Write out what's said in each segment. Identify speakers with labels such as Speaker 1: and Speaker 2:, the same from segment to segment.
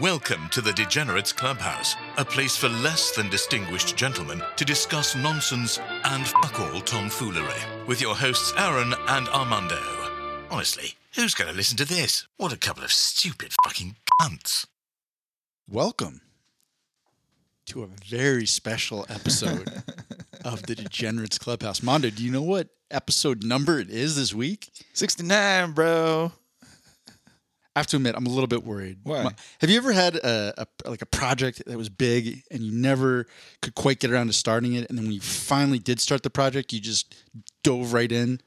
Speaker 1: Welcome to the Degenerates Clubhouse, a place for less than distinguished gentlemen to discuss nonsense and fuck all tomfoolery. With your hosts Aaron and Armando. Honestly, who's going to listen to this? What a couple of stupid fucking cunts.
Speaker 2: Welcome to a very special episode of the Degenerates Clubhouse. Mondo, do you know what episode number it is this week?
Speaker 3: 69, bro.
Speaker 2: I have to admit, I'm a little bit worried.
Speaker 3: Why?
Speaker 2: Have you ever had a, a like a project that was big and you never could quite get around to starting it, and then when you finally did start the project, you just dove right in?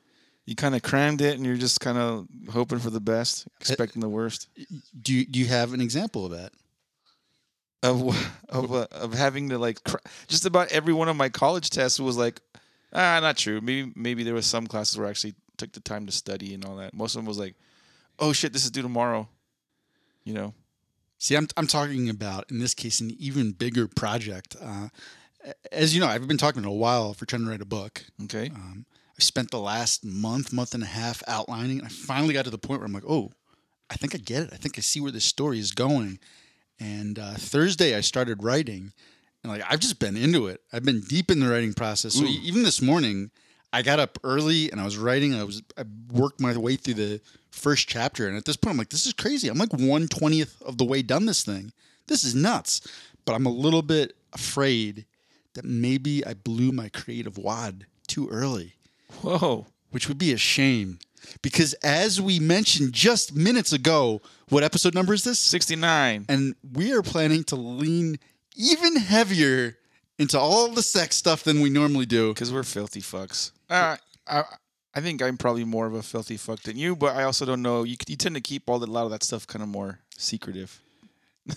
Speaker 3: You kind of crammed it and you're just kind of hoping for the best, expecting the worst.
Speaker 2: Do you, do you have an example of that?
Speaker 3: Of of uh, of having to like cr- just about every one of my college tests was like ah not true. Maybe maybe there was some classes where I actually took the time to study and all that. Most of them was like oh shit this is due tomorrow. You know.
Speaker 2: See, I'm I'm talking about in this case an even bigger project. Uh, as you know, I've been talking a while for trying to write a book.
Speaker 3: Okay.
Speaker 2: Um, I spent the last month, month and a half outlining, and I finally got to the point where I'm like, oh, I think I get it. I think I see where this story is going. And uh, Thursday, I started writing, and like I've just been into it. I've been deep in the writing process. So
Speaker 3: Ooh.
Speaker 2: even this morning, I got up early and I was writing. I was I worked my way through the first chapter, and at this point, I'm like, this is crazy. I'm like one twentieth of the way done this thing. This is nuts. But I'm a little bit afraid that maybe I blew my creative wad too early
Speaker 3: Whoa.
Speaker 2: which would be a shame. Because as we mentioned just minutes ago, what episode number is this?
Speaker 3: 69.
Speaker 2: And we are planning to lean even heavier into all the sex stuff than we normally do.
Speaker 3: Because we're filthy fucks. Uh, I I think I'm probably more of a filthy fuck than you, but I also don't know. You, you tend to keep all that, a lot of that stuff kind of more secretive.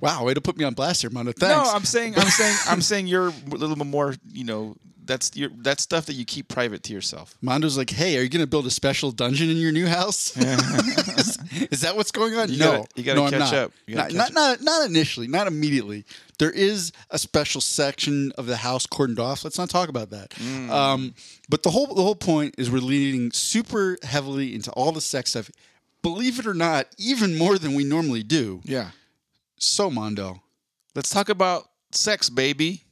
Speaker 2: Wow, way to put me on blast here, Mondo. Thanks.
Speaker 3: No, I'm saying I'm saying I'm saying you're a little bit more. You know, that's your that's stuff that you keep private to yourself.
Speaker 2: Mondo's like, hey, are you going to build a special dungeon in your new house? is that what's going on?
Speaker 3: You
Speaker 2: no,
Speaker 3: gotta- you gotta
Speaker 2: no,
Speaker 3: catch up. You gotta
Speaker 2: not,
Speaker 3: catch
Speaker 2: not, not, not initially, not immediately. There is a special section of the house cordoned off. Let's not talk about that.
Speaker 3: Mm.
Speaker 2: Um, but the whole the whole point is we're leaning super heavily into all the sex stuff. Believe it or not, even more than we normally do.
Speaker 3: Yeah.
Speaker 2: So Mondo,
Speaker 3: Let's talk about sex, baby.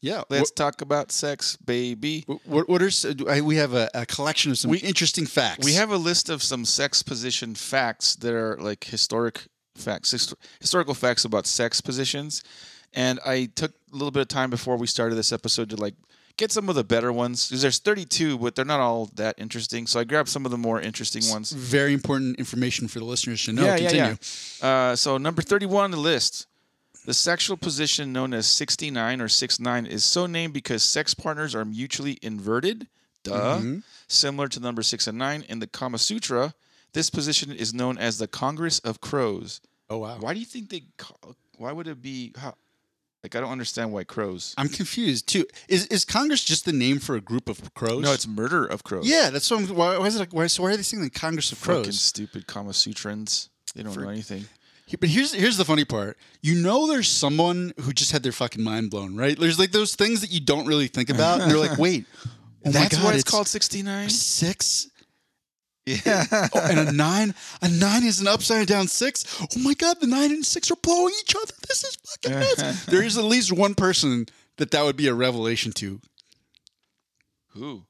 Speaker 2: yeah.
Speaker 3: Let's talk about sex, baby.
Speaker 2: what, what, what are we have a, a collection of some
Speaker 3: We-
Speaker 2: interesting facts.
Speaker 3: We have a list of some sex position facts that are like historic facts, hist- historical facts about sex positions. And I took a little bit of time before we started this episode to like get some of the better ones because there's 32, but they're not all that interesting. So I grabbed some of the more interesting ones.
Speaker 2: very important information for the listeners to know.
Speaker 3: yeah,
Speaker 2: Continue.
Speaker 3: yeah, yeah. Uh, so number 31 on the list. The sexual position known as 69 or 69 is so named because sex partners are mutually inverted. Duh.
Speaker 2: Mm-hmm.
Speaker 3: Similar to number 6 and 9 in the Kama Sutra, this position is known as the Congress of Crows.
Speaker 2: Oh wow.
Speaker 3: Why do you think they why would it be how, like I don't understand why crows.
Speaker 2: I'm confused too. Is is Congress just the name for a group of crows?
Speaker 3: No, it's murder of crows.
Speaker 2: yeah. That's what. I'm, why, why is it like? Why, so why are they saying the Congress of
Speaker 3: Fucking
Speaker 2: Crows?
Speaker 3: stupid Kama Sutrans. They don't know anything.
Speaker 2: But here's here's the funny part. You know, there's someone who just had their fucking mind blown, right? There's like those things that you don't really think about, and they're like, wait, oh my
Speaker 3: That's
Speaker 2: god,
Speaker 3: why it's, called 69?
Speaker 2: six.
Speaker 3: Yeah.
Speaker 2: Oh, and a nine, a nine is an upside down six. Oh my god, the nine and six are blowing each other. This is fucking nuts. there is at least one person that that would be a revelation to.
Speaker 3: Who?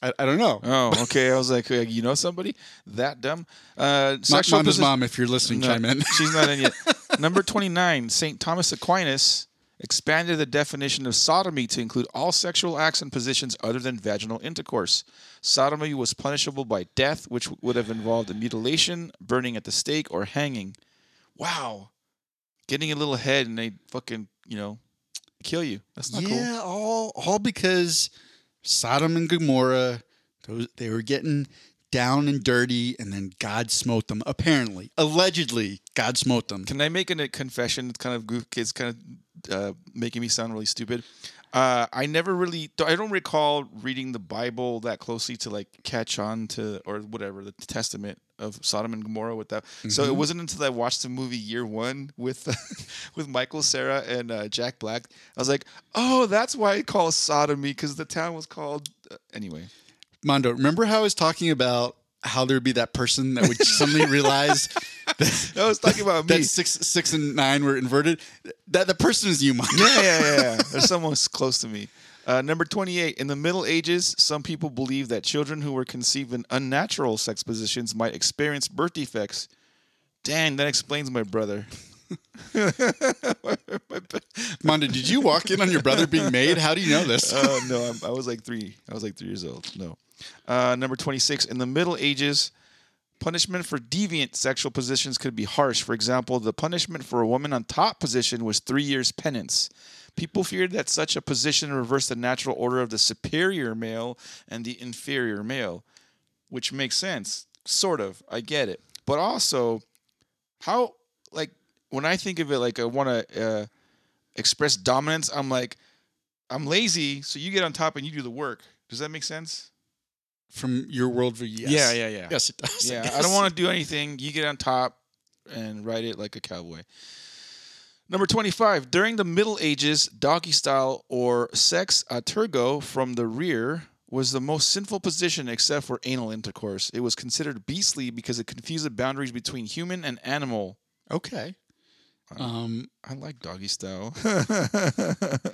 Speaker 2: I, I don't know.
Speaker 3: Oh, okay. I was like, you know somebody that dumb? Uh,
Speaker 2: My,
Speaker 3: sexual
Speaker 2: Mondo's
Speaker 3: posi-
Speaker 2: mom, if you're listening,
Speaker 3: No,
Speaker 2: chime in.
Speaker 3: She's not in yet. Number 29, St. Thomas Aquinas expanded the definition of sodomy to include all sexual acts and positions other than vaginal intercourse. Sodomy was punishable by death, which would have involved a mutilation, burning at the stake, or hanging. Wow. Getting a little head and they fucking, you know, kill you. That's not cool.
Speaker 2: yeah, all all because Sodom and Gomorrah, those they were getting down and dirty, and then God smote them. Apparently, allegedly, God smote them.
Speaker 3: Can I make a confession? It's kind of goof. It's kind of uh, making me sound really stupid. Uh, I never really. I don't recall reading the Bible that closely to like catch on to or whatever the Testament of Sodom and Gomorrah with that. So it wasn't until I watched the movie Year One with with Michael Cera and uh, Jack Black. I was like, oh, that's why it calls sodomy because the town was called. Uh, anyway,
Speaker 2: Mondo, remember how I was talking about how there'd be that person that would suddenly realize
Speaker 3: I was talking about me.
Speaker 2: that six six and nine were inverted. That the person is you, Mike.
Speaker 3: yeah, yeah, yeah, yeah. There's someone close to me. Uh, number 28. In the Middle Ages, some people believed that children who were conceived in unnatural sex positions might experience birth defects. Dang, that explains my brother.
Speaker 2: Mondo, did you walk in on your brother being made? How do you know this?
Speaker 3: Oh no, I'm, I was like three. I was like three years old. No. Uh, number 26. In the Middle Ages, punishment for deviant sexual positions could be harsh. For example, the punishment for a woman on top position was three years penance. People feared that such a position reversed the natural order of the superior male and the inferior male, which makes sense. Sort of. I get it. But also, how, like, when I think of it, like, I want to uh, express dominance, I'm like, I'm lazy, so you get on top and you do the work. Does that make sense?
Speaker 2: From your worldview, yes.
Speaker 3: Yeah, yeah, yeah.
Speaker 2: Yes, it does.
Speaker 3: Yeah, I don't want to do anything. You get on top and ride it like a cowboy. Number 25. During the Middle Ages, doggy style or sex a tergo from the rear was the most sinful position except for anal intercourse. It was considered beastly because it confused the boundaries between human and animal.
Speaker 2: Okay. Um,
Speaker 3: I like doggy style.
Speaker 2: that,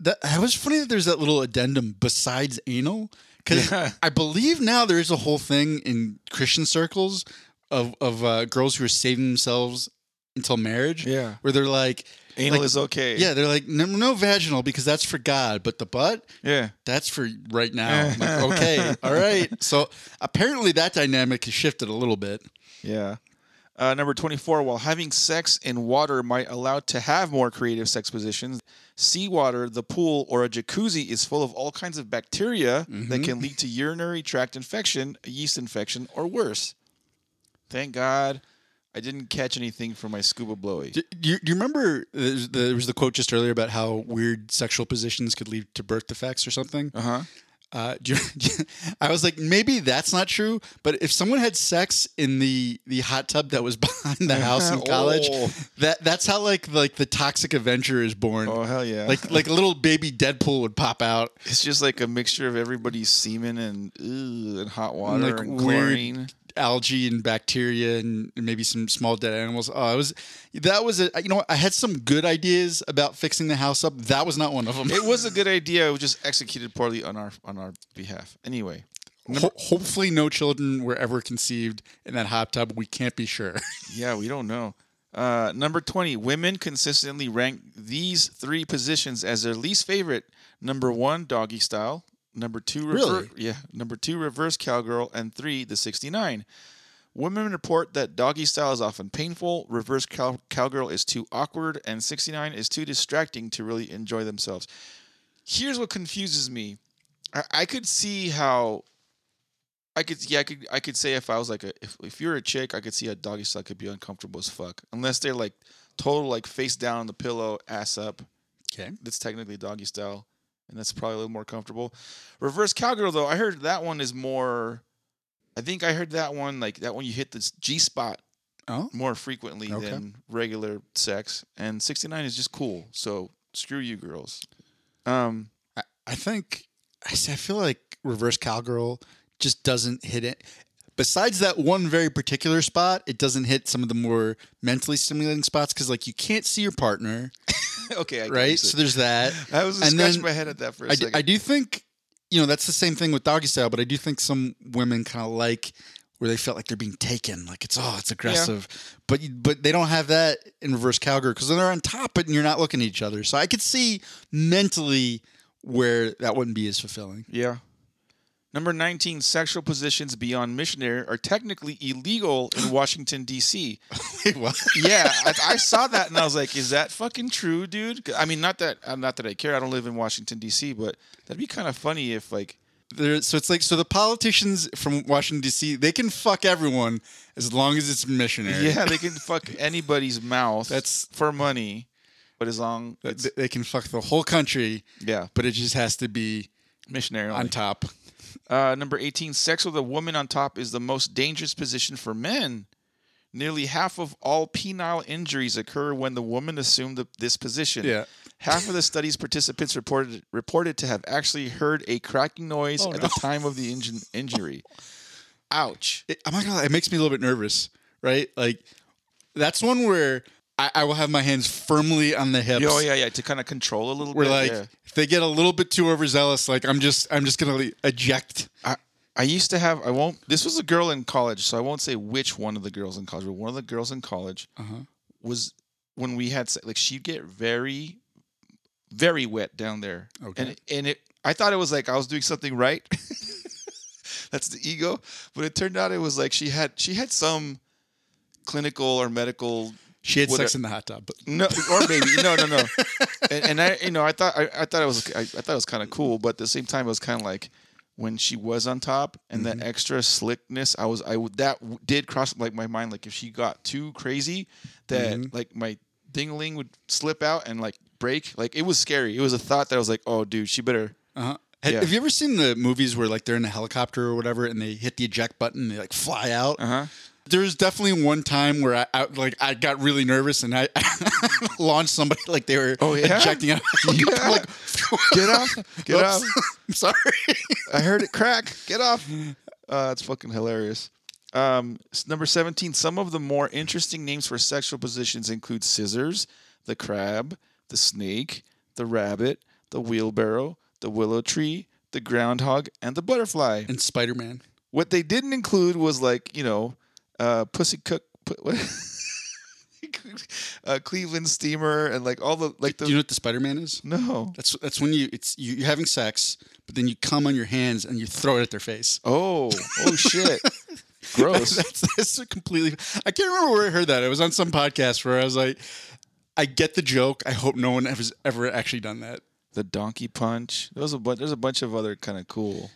Speaker 2: that was funny that there's that little addendum besides anal because
Speaker 3: Yeah.
Speaker 2: I believe now there is a whole thing in Christian circles of of uh, girls who are saving themselves until marriage.
Speaker 3: Yeah.
Speaker 2: where they're like,
Speaker 3: anal
Speaker 2: like-
Speaker 3: is okay.
Speaker 2: yeah, they're like, no, no vaginal because that's for God, but the butt,
Speaker 3: Yeah.
Speaker 2: that's for right now. Like, okay, all right. So apparently that dynamic has shifted a little bit.
Speaker 3: Yeah. Uh, number 24, while having sex in water might allow to have more creative sex positions, seawater, the pool, or a jacuzzi is full of all kinds of bacteria that can lead to urinary tract infection, a yeast infection, or worse. Thank God I didn't catch anything from my scuba blowy.
Speaker 2: Do you, do you remember there was the quote just earlier about how weird sexual positions could lead to birth defects or something?
Speaker 3: Uh huh.
Speaker 2: Uh, you, I was like, maybe that's not true. But if someone had sex in the the hot tub that was behind the house in college,
Speaker 3: Oh.
Speaker 2: that that's how like like the toxic Avenger is born.
Speaker 3: Oh, hell yeah.
Speaker 2: Like like a little baby Deadpool would pop out.
Speaker 3: it's just like a mixture of everybody's semen and, and hot water
Speaker 2: like,
Speaker 3: and chlorine.
Speaker 2: Algae and bacteria and maybe some small dead animals. Oh, it was that was a you know? I had some good ideas about fixing the house up. That was not one of them.
Speaker 3: It was a good idea. It was just executed poorly on our on our behalf. Anyway,
Speaker 2: Ho- hopefully, no children were ever conceived in that hot tub. We can't be sure.
Speaker 3: yeah, we don't know. Uh, number twenty, women consistently rank these three positions as their least favorite. Number one, doggy style. Number two, rever-
Speaker 2: Really?
Speaker 3: yeah. Number two, reverse cowgirl, and three, the sixty-nine. Women report that doggy style is often painful, reverse cow- cowgirl is too awkward, and 69 is too distracting to really enjoy themselves. Here's what confuses me. I, I could see how I could yeah, I could I could say if I was like a if, if you're a chick, I could see a doggy style could be uncomfortable as fuck. Unless they're like total like face down on the pillow, ass up.
Speaker 2: Okay.
Speaker 3: That's technically doggy style. And that's probably a little more comfortable. Reverse cowgirl though, I heard that one is more I think I heard that one like that one you hit the G spot
Speaker 2: Oh.
Speaker 3: more frequently
Speaker 2: Okay.
Speaker 3: than regular sex. And 69 is just cool. So screw you girls. Um
Speaker 2: I, I think I feel like reverse cowgirl just doesn't hit it. Besides that one very particular spot, it doesn't hit some of the more mentally stimulating spots because like you can't see your partner,
Speaker 3: okay, I
Speaker 2: right? So there's that.
Speaker 3: I was
Speaker 2: and
Speaker 3: scratching my head at that for a
Speaker 2: I
Speaker 3: second.
Speaker 2: I do think, you know, that's the same thing with doggy style, but I do think some women kind of like where they felt like they're being taken, like it's oh, it's aggressive, but but they don't have that in reverse cowgirl because they're on top, and you're not looking at each other. So I could see mentally where that wouldn't be as fulfilling.
Speaker 3: Yeah. Number 19, sexual positions beyond missionary are technically illegal in Washington, D.C.
Speaker 2: Wait, what?
Speaker 3: Yeah, I, I saw that and I was like, is that fucking true, dude? I mean, not that uh, not that I care. I don't live in Washington, D.C., but that'd be kind of funny if, like,
Speaker 2: There, so it's like so the politicians from Washington D.C. they can fuck everyone as long as it's missionary.
Speaker 3: yeah, they can fuck anybody's mouth
Speaker 2: That's-
Speaker 3: for money, but as long
Speaker 2: Th- they can fuck the whole country,
Speaker 3: yeah,
Speaker 2: but it just has to be
Speaker 3: missionary
Speaker 2: on top.
Speaker 3: Uh, number 18, sex with a woman on top is the most dangerous position for men. Nearly half of all penile injuries occur when the woman assumed the, this position.
Speaker 2: Yeah.
Speaker 3: Half of the study's participants reported reported to have actually heard a cracking noise
Speaker 2: Oh,
Speaker 3: at
Speaker 2: no.
Speaker 3: the time of the inju- injury. Ouch.
Speaker 2: It, I'm not gonna lie, it makes me a little bit nervous, right? Like that's one where I, I will have my hands firmly on the hips.
Speaker 3: Oh yeah, yeah, to kind of control a little
Speaker 2: Where
Speaker 3: bit.
Speaker 2: like
Speaker 3: yeah.
Speaker 2: if they get a little bit too overzealous, like I'm just I'm just gonna eject.
Speaker 3: I, I used to have I won't this was a girl in college, so I won't say which one of the girls in college, but one of the girls in college
Speaker 2: Uh-huh.
Speaker 3: was when we had like she'd get very very wet down there.
Speaker 2: Okay.
Speaker 3: And and it I thought it was like I was doing something right. That's the ego, but it turned out it was like she had she had some clinical or medical
Speaker 2: She had sex
Speaker 3: a-
Speaker 2: in the hot tub. But
Speaker 3: no, or maybe no, no, no. And, and I, you know, I thought I, I thought it was I, I thought it was kind of cool, but at the same time, it was kind of like when she was on top and that extra slickness. I was I that did cross like my mind. Like if she got too crazy, that like my dingling would slip out and like break. Like it was scary. It was a thought that I was like, oh, dude, she better.
Speaker 2: uh-huh. Have,
Speaker 3: Yeah.
Speaker 2: have you ever seen the movies where like they're in a helicopter or whatever and they hit the eject button and they like fly out?
Speaker 3: Uh huh.
Speaker 2: There's definitely one time where I, I like I got really nervous and I, launched somebody like they were
Speaker 3: Oh, yeah?
Speaker 2: ejecting out.
Speaker 3: Yeah.
Speaker 2: like
Speaker 3: Get off! Get off!
Speaker 2: I'm sorry.
Speaker 3: I heard it crack. Get off. Uh, that's fucking hilarious. Um, number 17. Some of the more interesting names for sexual positions include scissors, the crab, the snake, the rabbit, the wheelbarrow, the willow tree, the groundhog, and the butterfly.
Speaker 2: and Spider Man.
Speaker 3: What they didn't include was like, you know, uh, pussy cook, uh, Cleveland steamer, and like all the, like the,
Speaker 2: Do you know what the Spider Man is?
Speaker 3: no.
Speaker 2: That's that's when you it's you, you're having sex, but then you come on your hands and you throw it at their face.
Speaker 3: Oh, oh shit. Gross.
Speaker 2: that's, that's a completely. I can't remember where I heard that. It was on some podcast where I was like, I get the joke. I hope no one has ever actually done that.
Speaker 3: the donkey punch. There's a bunch. There's a bunch of other kind of cool.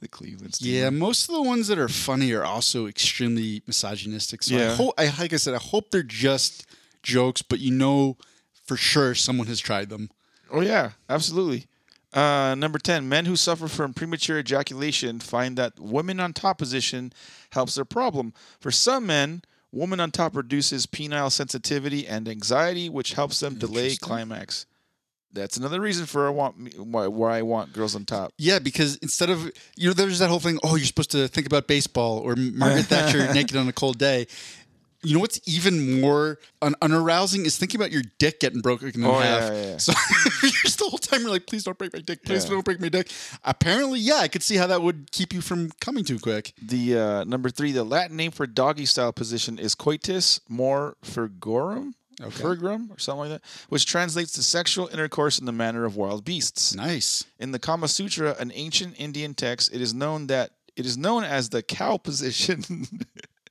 Speaker 3: The Cleveland. Steamer.
Speaker 2: Yeah, most of the ones that are funny are also extremely misogynistic. So I
Speaker 3: Yeah.
Speaker 2: hope, I, like I said, I hope they're just jokes, but you know for sure someone has tried them.
Speaker 3: Oh yeah, absolutely. Uh, number ten: Men who suffer from premature ejaculation find that women on top position helps their problem. For some men, woman on top reduces penile sensitivity and anxiety, which helps them delay climax. That's another reason for I want me- why, why I want girls on top.
Speaker 2: Yeah, because instead of you know, there's that whole thing. Oh, you're supposed to think about baseball or Margaret Thatcher naked on a cold day. You know what's even more un- unarousing is thinking about your dick getting broken in
Speaker 3: Oh,
Speaker 2: half.
Speaker 3: yeah, yeah.
Speaker 2: So you're just the whole time you're like, please don't break my dick. Please
Speaker 3: Yeah.
Speaker 2: don't break my dick. Apparently, yeah, I could see how that would keep you from coming too quick.
Speaker 3: The uh, number three, the Latin name for doggy style position is coitus more ferarum,
Speaker 2: Okay.
Speaker 3: or something like that, which translates to sexual intercourse in the manner of wild beasts.
Speaker 2: Nice.
Speaker 3: In the Kama Sutra, an ancient Indian text, it is known that it is known as the cow position.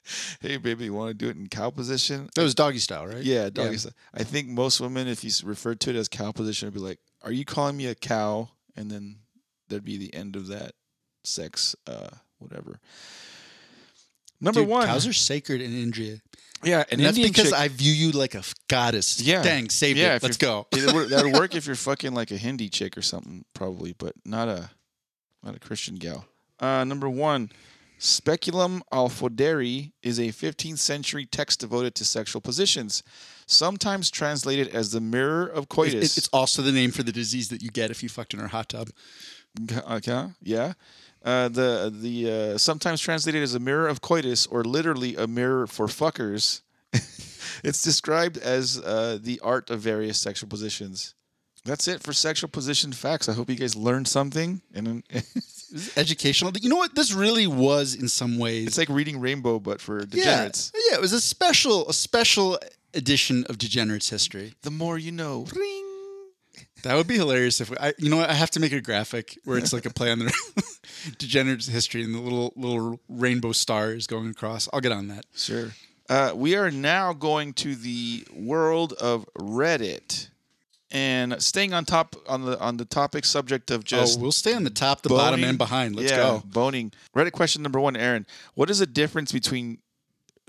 Speaker 3: hey, baby, you want to do it in cow position?
Speaker 2: That was doggy style, right?
Speaker 3: Yeah, doggy style. I think most women, if you refer to it as cow position, would be like, "Are you calling me a cow?" And then there'd be the end of that sex, uh, whatever. Number
Speaker 2: Dude,
Speaker 3: one,
Speaker 2: cows are sacred in India.
Speaker 3: Yeah,
Speaker 2: And
Speaker 3: an
Speaker 2: that's
Speaker 3: Indian
Speaker 2: because
Speaker 3: chick-
Speaker 2: I view you like a f- goddess.
Speaker 3: Yeah.
Speaker 2: Dang, saved
Speaker 3: Yeah,
Speaker 2: it.
Speaker 3: if
Speaker 2: Let's
Speaker 3: you're-
Speaker 2: go.
Speaker 3: It would- that would work if you're fucking like a Hindi chick or something, probably, but not a not a Christian gal. Uh, number one, Speculum al foderi is a 15th century text devoted to sexual positions, sometimes translated as the mirror of
Speaker 2: It-
Speaker 3: coitus.
Speaker 2: it's also the name for the disease that you get if you fucked in our hot tub.
Speaker 3: Okay, yeah. Uh, the the uh, sometimes translated as a mirror of coitus or literally a mirror for fuckers. it's described as uh, the art of various sexual positions. That's it for sexual position facts. I hope you guys learned something. And
Speaker 2: educational. You know what? This really was in some ways.
Speaker 3: it's like reading Rainbow, but for
Speaker 2: yeah,
Speaker 3: degenerates.
Speaker 2: yeah. It was a special, a special edition of Degenerates history.
Speaker 3: The more you know. Ring.
Speaker 2: That would be hilarious if we, I, you know what? I have to make a graphic where it's like a play on the Degenerates history and the little little rainbow star is going across. I'll get on that.
Speaker 3: Sure. Uh, we are now going to the world of Reddit, and staying on top on the on the topic subject of just
Speaker 2: oh, we'll stay on the top, the bottom, and behind. Let's
Speaker 3: yeah,
Speaker 2: go.
Speaker 3: Boning. Reddit question number one, Aaron. What is the difference between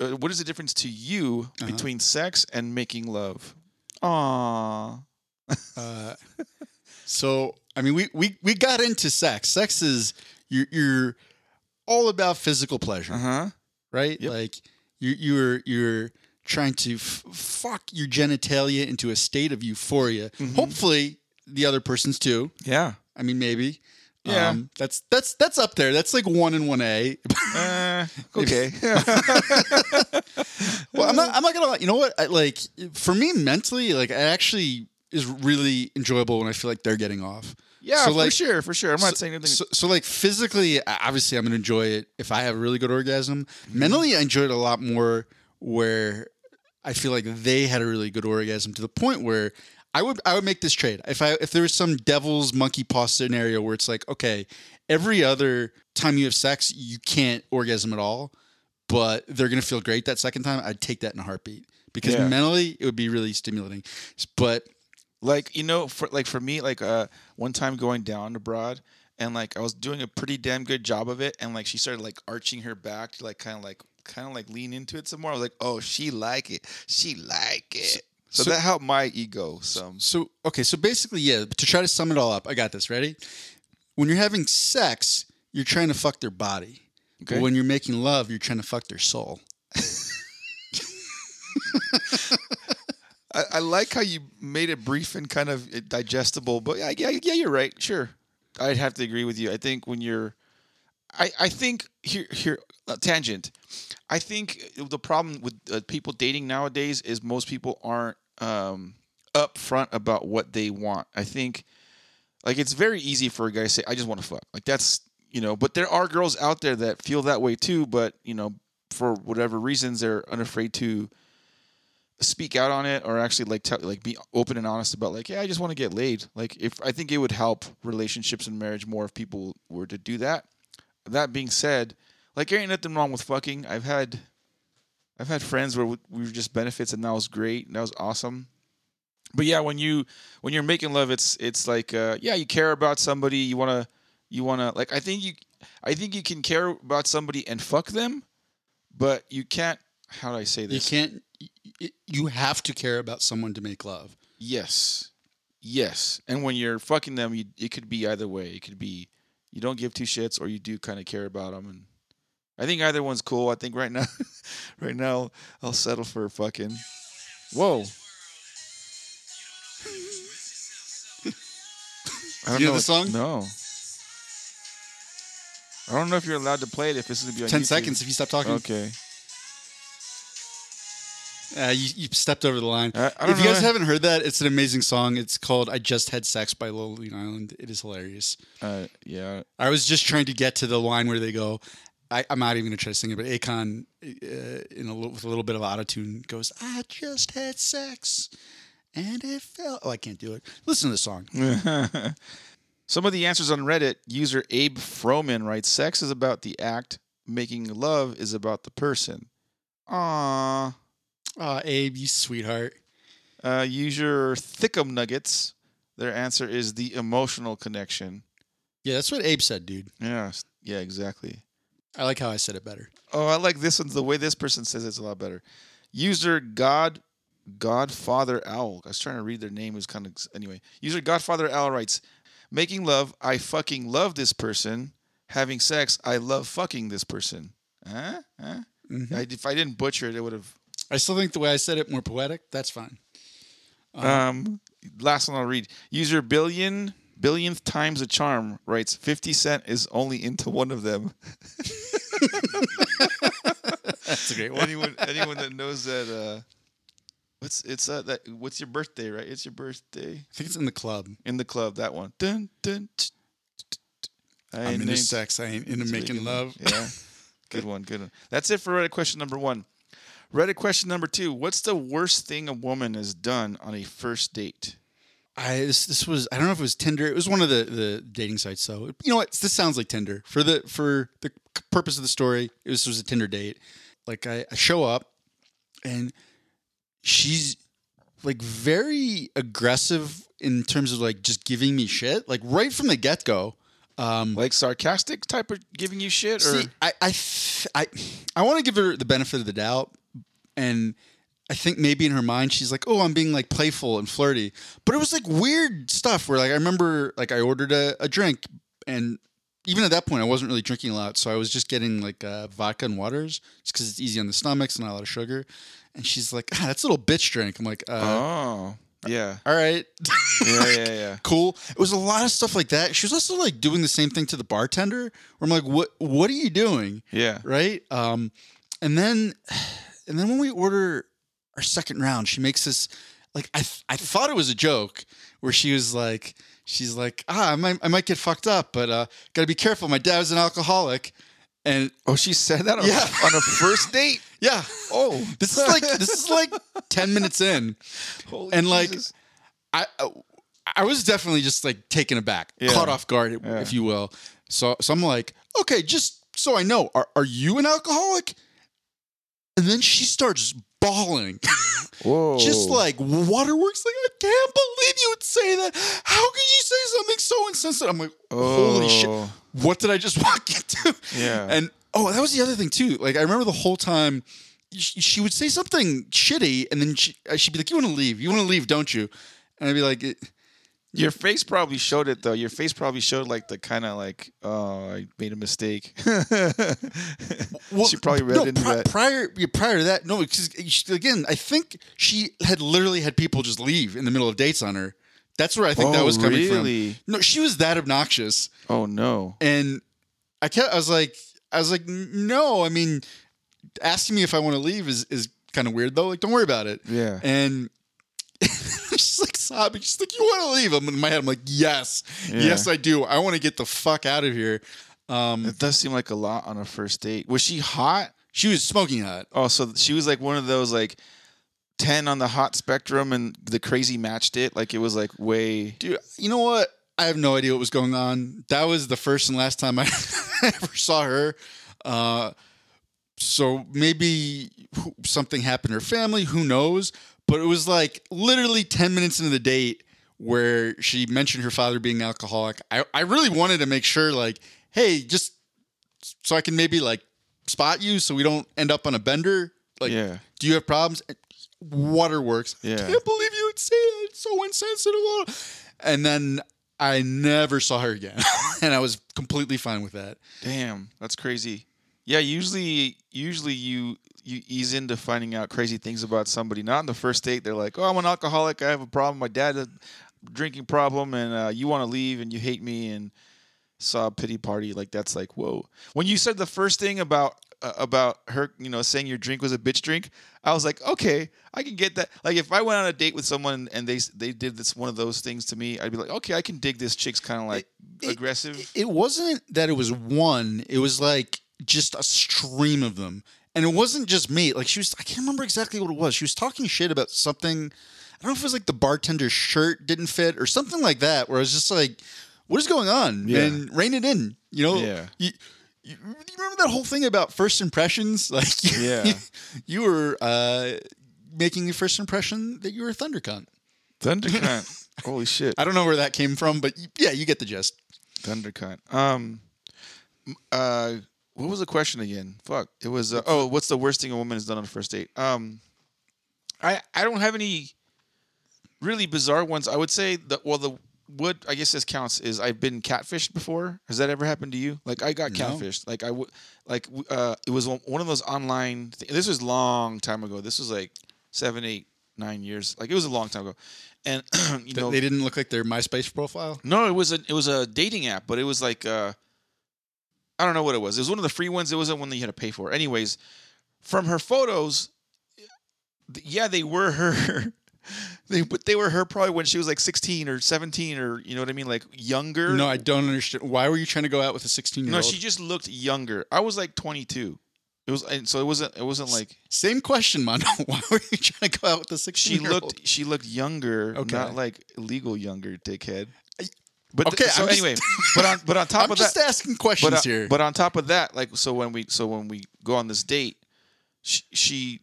Speaker 3: uh, what is the difference to you
Speaker 2: Uh-huh.
Speaker 3: between sex and making love? Aww.
Speaker 2: Uh, so I mean, we, we we got into sex. Sex is you're, you're all about physical pleasure,
Speaker 3: Uh huh.
Speaker 2: right?
Speaker 3: Yep.
Speaker 2: Like you you're you're trying to f- fuck your genitalia into a state of euphoria.
Speaker 3: Mm-hmm.
Speaker 2: Hopefully, the other person's too.
Speaker 3: Yeah.
Speaker 2: I mean, maybe.
Speaker 3: Yeah.
Speaker 2: Um, that's that's that's up there. That's like one and one A.
Speaker 3: Uh, okay.
Speaker 2: well, I'm not. I'm not gonna. lie. You know what? I, like for me, mentally, like it actually is really enjoyable when I feel like they're getting off.
Speaker 3: Yeah,
Speaker 2: So,
Speaker 3: for
Speaker 2: like-
Speaker 3: sure, for sure. I'm not saying anything.
Speaker 2: So, so like physically, obviously, I'm gonna enjoy it if I have a really good orgasm. Mm-hmm. Mentally, I enjoy it a lot more where I feel like they had a really good orgasm to the point where I would I would make this trade if I if there was some devil's monkey paw scenario where it's like okay, every other time you have sex you can't orgasm at all, but they're gonna feel great that second time. I'd take that in a heartbeat because
Speaker 3: Yeah.
Speaker 2: mentally it would be really stimulating. But
Speaker 3: like you know for like for me like uh one time going down abroad and like i was doing a pretty damn good job of it and like she started like arching her back to like kind of like kind of like lean into it some more i was like oh she like it she like it so,
Speaker 2: so-
Speaker 3: that helped my ego some
Speaker 2: So okay, so basically, yeah. To try to sum it all up, I got this. Ready? When you're having sex, you're trying to fuck their body.
Speaker 3: Okay.
Speaker 2: But when you're making love, you're trying to fuck their soul.
Speaker 3: I, I like how you made it brief and kind of uh, digestible but yeah, yeah yeah you're right. Sure. I'd have to agree with you. I think when you're i i think here here uh, tangent. I think the problem with uh, people dating nowadays is most people aren't um upfront about what they want. I think like it's very easy for a guy to say i just want to fuck. Like that's you know but there are girls out there that feel that way too but you know for whatever reasons they're unafraid to speak out on it or actually like tell like be open and honest about like yeah I just want to get laid like if I think it would help relationships and marriage more if people were to do that that being said like there ain't nothing wrong with fucking I've had I've had friends where we we were just benefits and that was great and that was awesome but yeah when you when you're making love it's it's like uh yeah you care about somebody you want to you want to like I think you I think you can care about somebody and fuck them but you can't how do I say this?
Speaker 2: You can't. You have to care about someone to make love.
Speaker 3: Yes. Yes. And when you're fucking them, you, it could be either way. It could be you don't give two shits or you do kind of care about them. And I think either one's cool. I think right now, right now, I'll settle for fucking. Whoa. I
Speaker 2: You know the song?
Speaker 3: No. I don't know if you're allowed to play it if this is gonna be on
Speaker 2: Ten
Speaker 3: YouTube.
Speaker 2: seconds if you stop talking.
Speaker 3: Okay.
Speaker 2: Uh, you, you stepped over the line.
Speaker 3: I- I don't
Speaker 2: if you guys haven't heard that, it's an amazing song. It's called "I Just Had Sex" by Lonely Island. It is hilarious.
Speaker 3: Uh, yeah.
Speaker 2: I was just trying to get to the line where they go. I, I'm not even gonna try to sing it, but Akon, uh, in a little, with a little bit of autotune, goes, "I just had sex, and it felt." Oh, I can't do it. Listen to the song.
Speaker 3: Some of the answers on Reddit, user Abe Froman writes, Sex is about the act, making love is about the person. Aww.
Speaker 2: Oh, Abe, you sweetheart.
Speaker 3: Uh, user Thickum Nuggets, their answer is the emotional connection.
Speaker 2: Yeah, that's what Abe said, dude.
Speaker 3: Yeah, yeah, exactly.
Speaker 2: I like how I said it better.
Speaker 3: Oh, I like this one. The way this person says it's a lot better. User God Godfather Owl. I was trying to read their name. It was kind of anyway. User Godfather Owl writes, "Making love, I fucking love this person. Having sex, I love fucking this person." Huh? Huh?
Speaker 2: Mhm.
Speaker 3: I, if I didn't butcher it, it would have.
Speaker 2: I still think the way I said it more poetic. That's fine.
Speaker 3: Um, last one I'll read. User billion billionth times a charm writes, 50 Cent is only into one of them."
Speaker 2: That's a great
Speaker 3: anyone anyone that knows that uh what's it's uh that what's your birthday right it's your birthday
Speaker 2: I think it's in the club.
Speaker 3: in the club that one dun, dun. I ain't
Speaker 2: into sex. I ain't into making love.
Speaker 3: yeah good one good one that's it for reddit question number one reddit question number two what's the worst thing a woman has done on a first date
Speaker 2: I this this was I don't know if it was Tinder. It was one of the the dating sites. So you know what? This sounds like Tinder for the for the purpose of the story. This was a Tinder date. Like I, I show up, and she's like very aggressive in terms of like just giving me shit. Like right from the get go. Um,
Speaker 3: like sarcastic type of giving you shit or
Speaker 2: See, I I I, I want to give her the benefit of the doubt, and I think maybe in her mind she's like, "Oh, I'm being like playful and flirty," but it was like weird stuff. Where like I remember like I ordered a, a drink, and even at that point I wasn't really drinking a lot, so I was just getting like uh, vodka and waters, just because it's easy on the stomachs and not a lot of sugar. And she's like, ah, "That's a little bitch drink." I'm like, uh,
Speaker 3: oh Yeah.
Speaker 2: All right.
Speaker 3: Yeah, yeah, yeah.
Speaker 2: cool. It was a lot of stuff like that. She was also like doing the same thing to the bartender. Where I'm like, what What are you doing?
Speaker 3: Yeah.
Speaker 2: Right. Um, and then, and then when we order our second round, she makes this like I th- I thought it was a joke where she was like she's like ah I might I might get fucked up, but uh, gotta be careful. My dad was an alcoholic, and
Speaker 3: Oh, she said that on,
Speaker 2: Yeah.
Speaker 3: on a first date.
Speaker 2: yeah.
Speaker 3: Oh,
Speaker 2: This is like this is like ten minutes in,
Speaker 3: Holy
Speaker 2: and like
Speaker 3: Jesus.
Speaker 2: I I was definitely just like taken aback,
Speaker 3: Yeah.
Speaker 2: caught off guard,
Speaker 3: Yeah.
Speaker 2: if you will. So so I'm like, okay, just so I know, are are you an alcoholic? And then she starts bawling,
Speaker 3: whoa,
Speaker 2: just like waterworks. Like I can't believe you would say that. How could you say something so insensitive? I'm like, holy shit,
Speaker 3: Oh.
Speaker 2: what did I just walk into?
Speaker 3: Yeah.
Speaker 2: And oh, that was the other thing too. Like I remember the whole time she, she would say something shitty, and then she, uh, she'd be like, "You want to leave? You want to leave, don't you?" And I'd be like, "Eh,
Speaker 3: Your face probably showed it though. Your face probably showed like the kind of like, oh, I made a mistake. she probably read
Speaker 2: no,
Speaker 3: into
Speaker 2: pri-
Speaker 3: that.
Speaker 2: Prior, yeah, prior to that, no, because again, I think she had literally had people just leave in the middle of dates on her. That's where I think that
Speaker 3: Oh,
Speaker 2: was coming
Speaker 3: really?
Speaker 2: from. No, she was that obnoxious,
Speaker 3: oh no.
Speaker 2: and I kept. I was like, I was like, no. I mean, asking me if I want to leave is is kind of weird though. Like, don't worry about it.
Speaker 3: Yeah.
Speaker 2: And sobbing. She's like, "You want to leave?" I'm in my head. I'm like, "Yes,
Speaker 3: Yeah.
Speaker 2: yes, I do. I want to get the fuck out of here." Um,
Speaker 3: It does seem like a lot on a first date. Was she hot?
Speaker 2: she was smoking hot.
Speaker 3: Oh, so she was like one of those like ten on the hot spectrum, and the crazy matched it. Like it was like way.
Speaker 2: Dude, you know what? I have no idea what was going on. That was the first and last time I ever saw her. Uh, so maybe something happened to her family. Who knows? But it was like literally 10 minutes into the date where she mentioned her father being alcoholic. I, I really wanted to make sure, like, hey, just so I can maybe like spot you so we don't end up on a bender. Like,
Speaker 3: Yeah.
Speaker 2: do you have problems? Waterworks. I
Speaker 3: Yeah.
Speaker 2: can't believe you would say that. It's so insensitive. And then I never saw her again. and I was completely fine with that.
Speaker 3: Damn, that's crazy. Yeah, usually, usually you you ease into finding out crazy things about somebody. Not in the first date. They're like, "Oh, I'm an alcoholic. I have a problem. My dad had a drinking problem, and uh, you want to leave, and you hate me, and saw a pity party." Like that's like, whoa. When you said the first thing about uh, about her, you know, saying your drink was a bitch drink, I was like, okay, I can get that. Like if I went on a date with someone and they they did this one of those things to me, I'd be like, okay, I can dig this chick's kind of like
Speaker 2: It-
Speaker 3: aggressive.
Speaker 2: It wasn't that it was one, it was like just a stream of them. And it wasn't just me. Like she was, I can't remember exactly what it was. She was talking shit about something. I don't know if it was like the bartender's shirt didn't fit or something like that, where I was just like, what is going on?
Speaker 3: Yeah.
Speaker 2: And rein it in. You know?
Speaker 3: Yeah.
Speaker 2: You, you, you remember that whole thing about first impressions? Like, you,
Speaker 3: Yeah.
Speaker 2: you were uh, making the first impression that you were a thunder cunt.
Speaker 3: Holy shit.
Speaker 2: I don't know where that came from, but yeah, you get the gist.
Speaker 3: Thundercunt. Um, uh, what was the question again? Fuck. It was. Uh, oh, what's the worst thing a woman has done on a first date? Um, I I don't have any really bizarre ones. I would say that. Well, the what I guess this counts is I've been catfished before. Has that ever happened to you? Like I got
Speaker 2: No.
Speaker 3: catfished. Like I would. Like uh, it was one one of those online. Th- this was long time ago. This was like seven, eight, nine years. Like it was a long time ago. And you know,
Speaker 2: they didn't look like their MySpace profile.
Speaker 3: no, it was a it was a dating app, but it was like uh I don't know what it was. It was one of the free ones. It wasn't one that you had to pay for. Anyways, from her photos, yeah, they were her. they but they were her probably when she was like 16 or 17 or you know what I mean, like younger.
Speaker 2: No, I don't understand. Why were you trying to go out with a 16 year old?
Speaker 3: no, she just looked younger. I was like 22. It was and so it wasn't it wasn't like
Speaker 2: Same question, Mondo. Why were you trying to go out with a 16
Speaker 3: she
Speaker 2: year old?
Speaker 3: looked she looked younger,
Speaker 2: Okay.
Speaker 3: not like illegal younger, dickhead. But th-
Speaker 2: Okay,
Speaker 3: so
Speaker 2: just-
Speaker 3: anyway, but on but on top of that
Speaker 2: I'm
Speaker 3: of
Speaker 2: just
Speaker 3: that,
Speaker 2: asking questions
Speaker 3: but, uh,
Speaker 2: here.
Speaker 3: but on top of that, like so when we so when we go on this date, she, she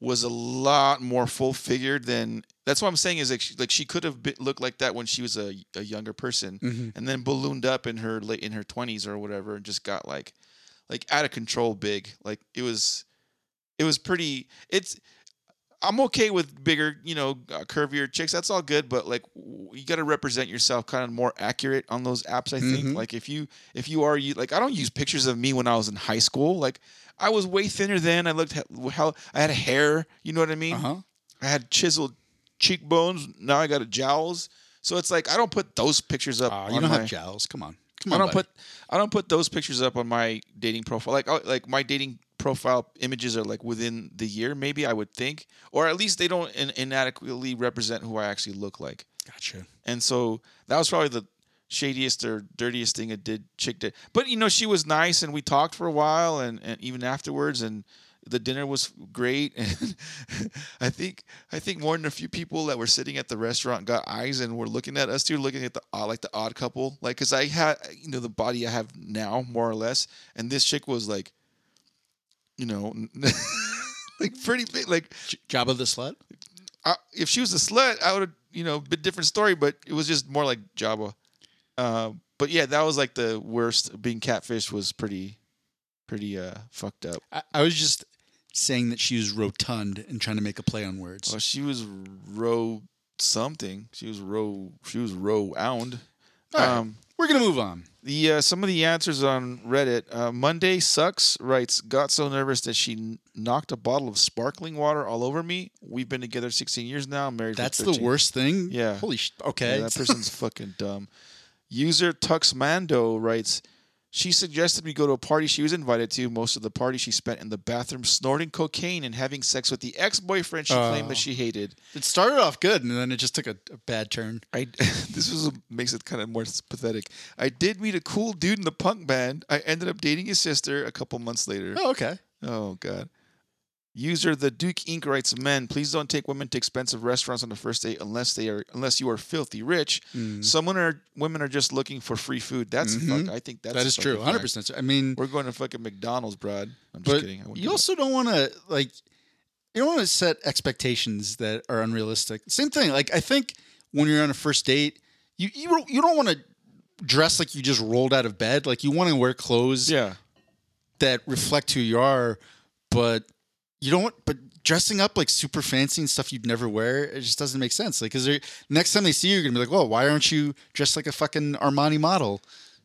Speaker 3: was a lot more full figured than. That's what I'm saying is like she, like she could have been, looked like that when she was a, a younger person,
Speaker 2: Mhm.
Speaker 3: and then ballooned up in her late in her 20s or whatever, and just got like like out of control big. Like it was it was pretty. It's I'm okay with bigger, you know, uh, curvier chicks. That's all good, but like w- you got to represent yourself kind of more accurate on those apps. I think.
Speaker 2: Mhm.
Speaker 3: Like if you if you are you like I don't use pictures of me when I was in high school. Like I was way thinner then. I looked how I had hair. You know what I mean?
Speaker 2: Uh huh.
Speaker 3: I had chiseled cheekbones. Now I got a jowls. So it's like I don't put those pictures up. On
Speaker 2: you don't
Speaker 3: my,
Speaker 2: have jowls. Come on. Come on, I
Speaker 3: don't
Speaker 2: buddy.
Speaker 3: put I don't put those pictures up on my dating profile. Like I- like my dating profile images are like within the year, maybe I would think, or at least they don't in, inadequately represent who I actually look like.
Speaker 2: Gotcha.
Speaker 3: And so that was probably the shadiest or dirtiest thing a did chick did. But you know, she was nice and we talked for a while and, and even afterwards and the dinner was great and I think I think more than a few people that were sitting at the restaurant got eyes and were looking at us too, looking at the odd like the odd couple. Like cause I had you know the body I have now, more or less, and this chick was like you know like pretty big like
Speaker 2: J- Jabba the slut.
Speaker 3: I, if she was a slut, I would have, you know, been different story. But it was just more like Jabba. Uh, but yeah, that was like the worst. Being catfish was pretty, pretty uh, fucked up.
Speaker 2: I, I was just saying that she was rotund and trying to make a play on words.
Speaker 3: Well, she was row something. She was row. She was row ound.
Speaker 2: All right.
Speaker 3: Um,
Speaker 2: We're gonna move on.
Speaker 3: the uh, some of the answers on Reddit. Uh, Monday sucks. Writes got so nervous that she n- knocked a bottle of sparkling water all over me. We've been together 16 years now. I'm married. for
Speaker 2: That's the worst thing.
Speaker 3: Yeah.
Speaker 2: Holy sh- okay.
Speaker 3: Yeah, that person's fucking dumb. User Tuxmando writes, she suggested we go to a party she was invited to. Most of the party she spent in the bathroom snorting cocaine and having sex with the ex-boyfriend she claimed
Speaker 2: Oh.
Speaker 3: that she hated.
Speaker 2: it started off good and then it just took a, a bad turn.
Speaker 3: I this was makes it kind of more pathetic. I did meet a cool dude in the punk band. I ended up dating his sister a couple months later.
Speaker 2: Oh, okay.
Speaker 3: Oh god. User the Duke Inc. writes, "Men, please don't take women to expensive restaurants on the first date unless they are unless you are filthy rich.
Speaker 2: Mm.
Speaker 3: Some women are women are just looking for free food. That's
Speaker 2: Mhm.
Speaker 3: fuck. I think that's
Speaker 2: that is true. 100. percent I mean,
Speaker 3: We're going to fucking McDonald's, Brad. I'm just kidding.
Speaker 2: You
Speaker 3: do
Speaker 2: also don't want to like you don't want to set expectations that are unrealistic. Same thing. Like I think when you're on a first date, you you don't, you don't want to dress like you just rolled out of bed. Like you want to wear clothes
Speaker 3: yeah.
Speaker 2: that reflect who you are, but you don't. But dressing up like super fancy and stuff you'd never wear, it just doesn't make sense. Like, because next time they see you, you're gonna be like, "Well, why aren't you dressed like a fucking Armani model,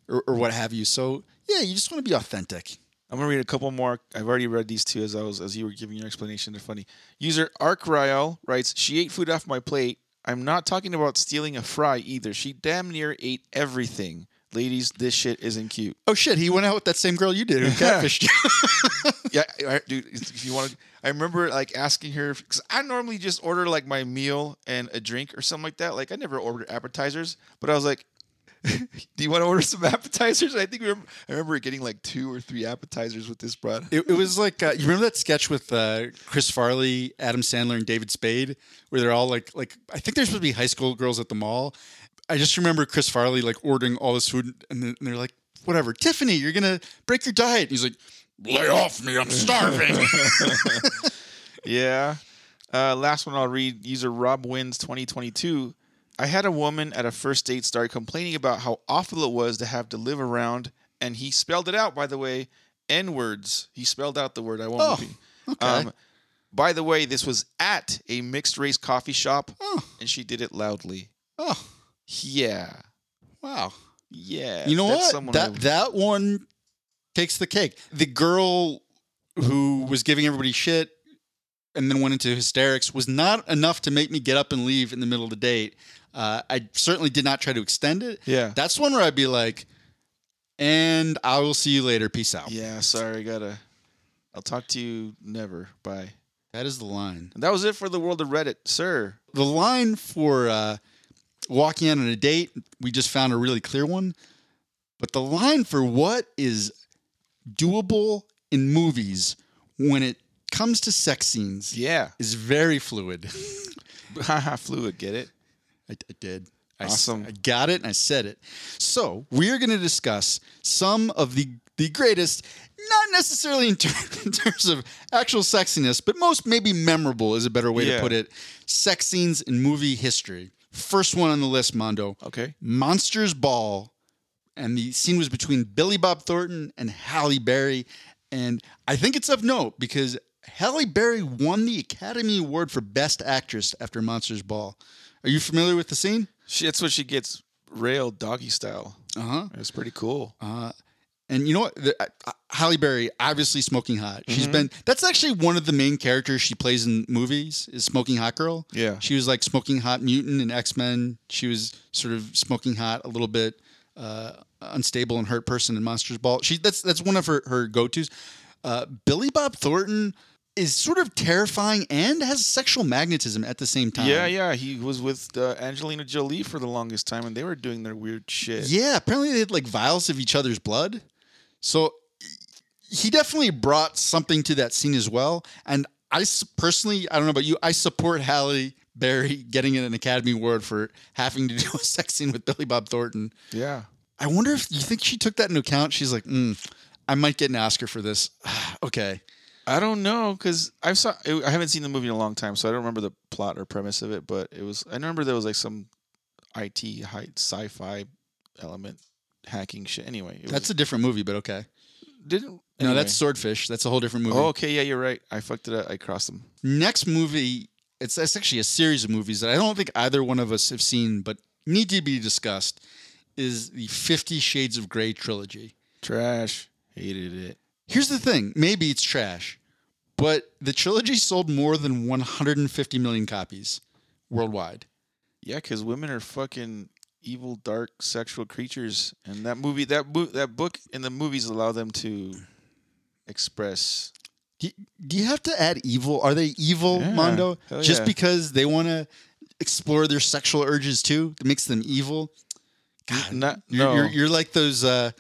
Speaker 2: or, or what have you?" So yeah, you just want to be authentic.
Speaker 3: I'm gonna read a couple more. I've already read these two as I was as you were giving your explanation. They're funny. User Arcriel writes, "She ate food off my plate. I'm not talking about stealing a fry either. She damn near ate everything. Ladies, this shit isn't cute.
Speaker 2: Oh shit, he went out with that same girl you did who catfished you.
Speaker 3: yeah, I, dude. If you want to, I remember like asking her because I normally just order like my meal and a drink or something like that. Like I never order appetizers, but I was like, "Do you want to order some appetizers?" I think we remember, I remember getting like two or three appetizers with this broad.
Speaker 2: It, it was like uh, you remember that sketch with uh, Chris Farley, Adam Sandler, and David Spade, where they're all like like I think they're supposed to be high school girls at the mall. I just remember Chris Farley like ordering all this food, and, they're like, "Whatever, Tiffany, you're gonna break your diet." He's like, "Lay off me, I'm starving."
Speaker 3: Yeah. Uh, last one I'll read. User Rob Wins 2022. I had a woman at a first date start complaining about how awful it was to have to live around, and he spelled it out, by the way, N words. He spelled out the word. I won't
Speaker 2: Oh,
Speaker 3: repeat.
Speaker 2: okay.
Speaker 3: Um, by the way, this was at a mixed race coffee shop,
Speaker 2: oh,
Speaker 3: and she did it loudly.
Speaker 2: oh,
Speaker 3: Yeah.
Speaker 2: wow.
Speaker 3: Yeah.
Speaker 2: You know what? That
Speaker 3: I-
Speaker 2: that one takes the cake. The girl who was giving everybody shit and then went into hysterics was not enough to make me get up and leave in the middle of the date. Uh, I certainly did not try to extend it.
Speaker 3: yeah.
Speaker 2: That's one where I'd be like, and I will see you later. Peace out.
Speaker 3: Yeah. Sorry. Gotta. I'll talk to you never. Bye.
Speaker 2: That is the line.
Speaker 3: And that was it for the world of Reddit, sir.
Speaker 2: The line for uh, walking out on a date, we just found a really clear one. But the line for what is doable in movies when it comes to sex scenes
Speaker 3: Yeah.
Speaker 2: is very fluid.
Speaker 3: Haha, fluid. Get it?
Speaker 2: I, I did. I,
Speaker 3: Awesome.
Speaker 2: I got it and I said it. So we are going to discuss some of the the greatest, not necessarily in, ter- in terms of actual sexiness, but most maybe memorable is a better way
Speaker 3: Yeah.
Speaker 2: to put it. Sex scenes in movie history. First one on the list, Mondo.
Speaker 3: Okay.
Speaker 2: Monsters Ball, and the scene was between Billy Bob Thornton and Halle Berry. And I think it's of note because Halle Berry won the Academy Award for Best Actress after Monsters Ball. Are you familiar with the scene?
Speaker 3: She, that's what she gets railed doggy style.
Speaker 2: Uh huh.
Speaker 3: It's pretty cool.
Speaker 2: Uh, And you know what? The, uh, Halle Berry, obviously smoking hot. She's
Speaker 3: Mm-hmm.
Speaker 2: been. That's actually one of the main characters she plays in movies. Is smoking hot girl.
Speaker 3: Yeah.
Speaker 2: She was like smoking hot mutant in X Men. She was sort of smoking hot, a little bit uh, unstable and hurt person in Monsters Ball. She that's that's one of her her go tos. Uh, Billy Bob Thornton is sort of terrifying and has sexual magnetism at the same time.
Speaker 3: Yeah, yeah. He was with uh, Angelina Jolie for the longest time, and they were doing their weird shit.
Speaker 2: Yeah, apparently they had like vials of each other's blood. So he definitely brought something to that scene as well. And I personally, I don't know about you, I support Halle Berry getting an Academy Award for having to do a sex scene with Billy Bob Thornton.
Speaker 3: Yeah.
Speaker 2: I wonder if you think she took that into account. She's like, mm, I might get an Oscar for this. okay.
Speaker 3: I don't know because I saw. I haven't seen the movie in a long time, so I don't remember the plot or premise of it. But it was. I remember there was like some IT high sci-fi element hacking shit. Anyway,
Speaker 2: That's
Speaker 3: was,
Speaker 2: a different movie, but okay.
Speaker 3: didn't.
Speaker 2: No, that's Swordfish. That's a whole different movie.
Speaker 3: Oh, okay. Yeah, you're right. I fucked it up. I crossed them.
Speaker 2: next movie it's, it's actually a series of movies that i don't think either one of us have seen but need to be discussed is the 50 shades of gray trilogy
Speaker 3: Trash. Hated it.
Speaker 2: here's the thing maybe it's trash but the trilogy sold more than 150 million copies worldwide
Speaker 3: Yeah, because women are fucking evil, dark, sexual creatures, and that movie, that bo- that book, and the movies allow them to express.
Speaker 2: do, do you have to add evil are they evil
Speaker 3: Yeah,
Speaker 2: mondo just
Speaker 3: yeah.
Speaker 2: because they want to explore their sexual urges too that makes them evil God,
Speaker 3: Not
Speaker 2: you're,
Speaker 3: no.
Speaker 2: you're, you're like those uh,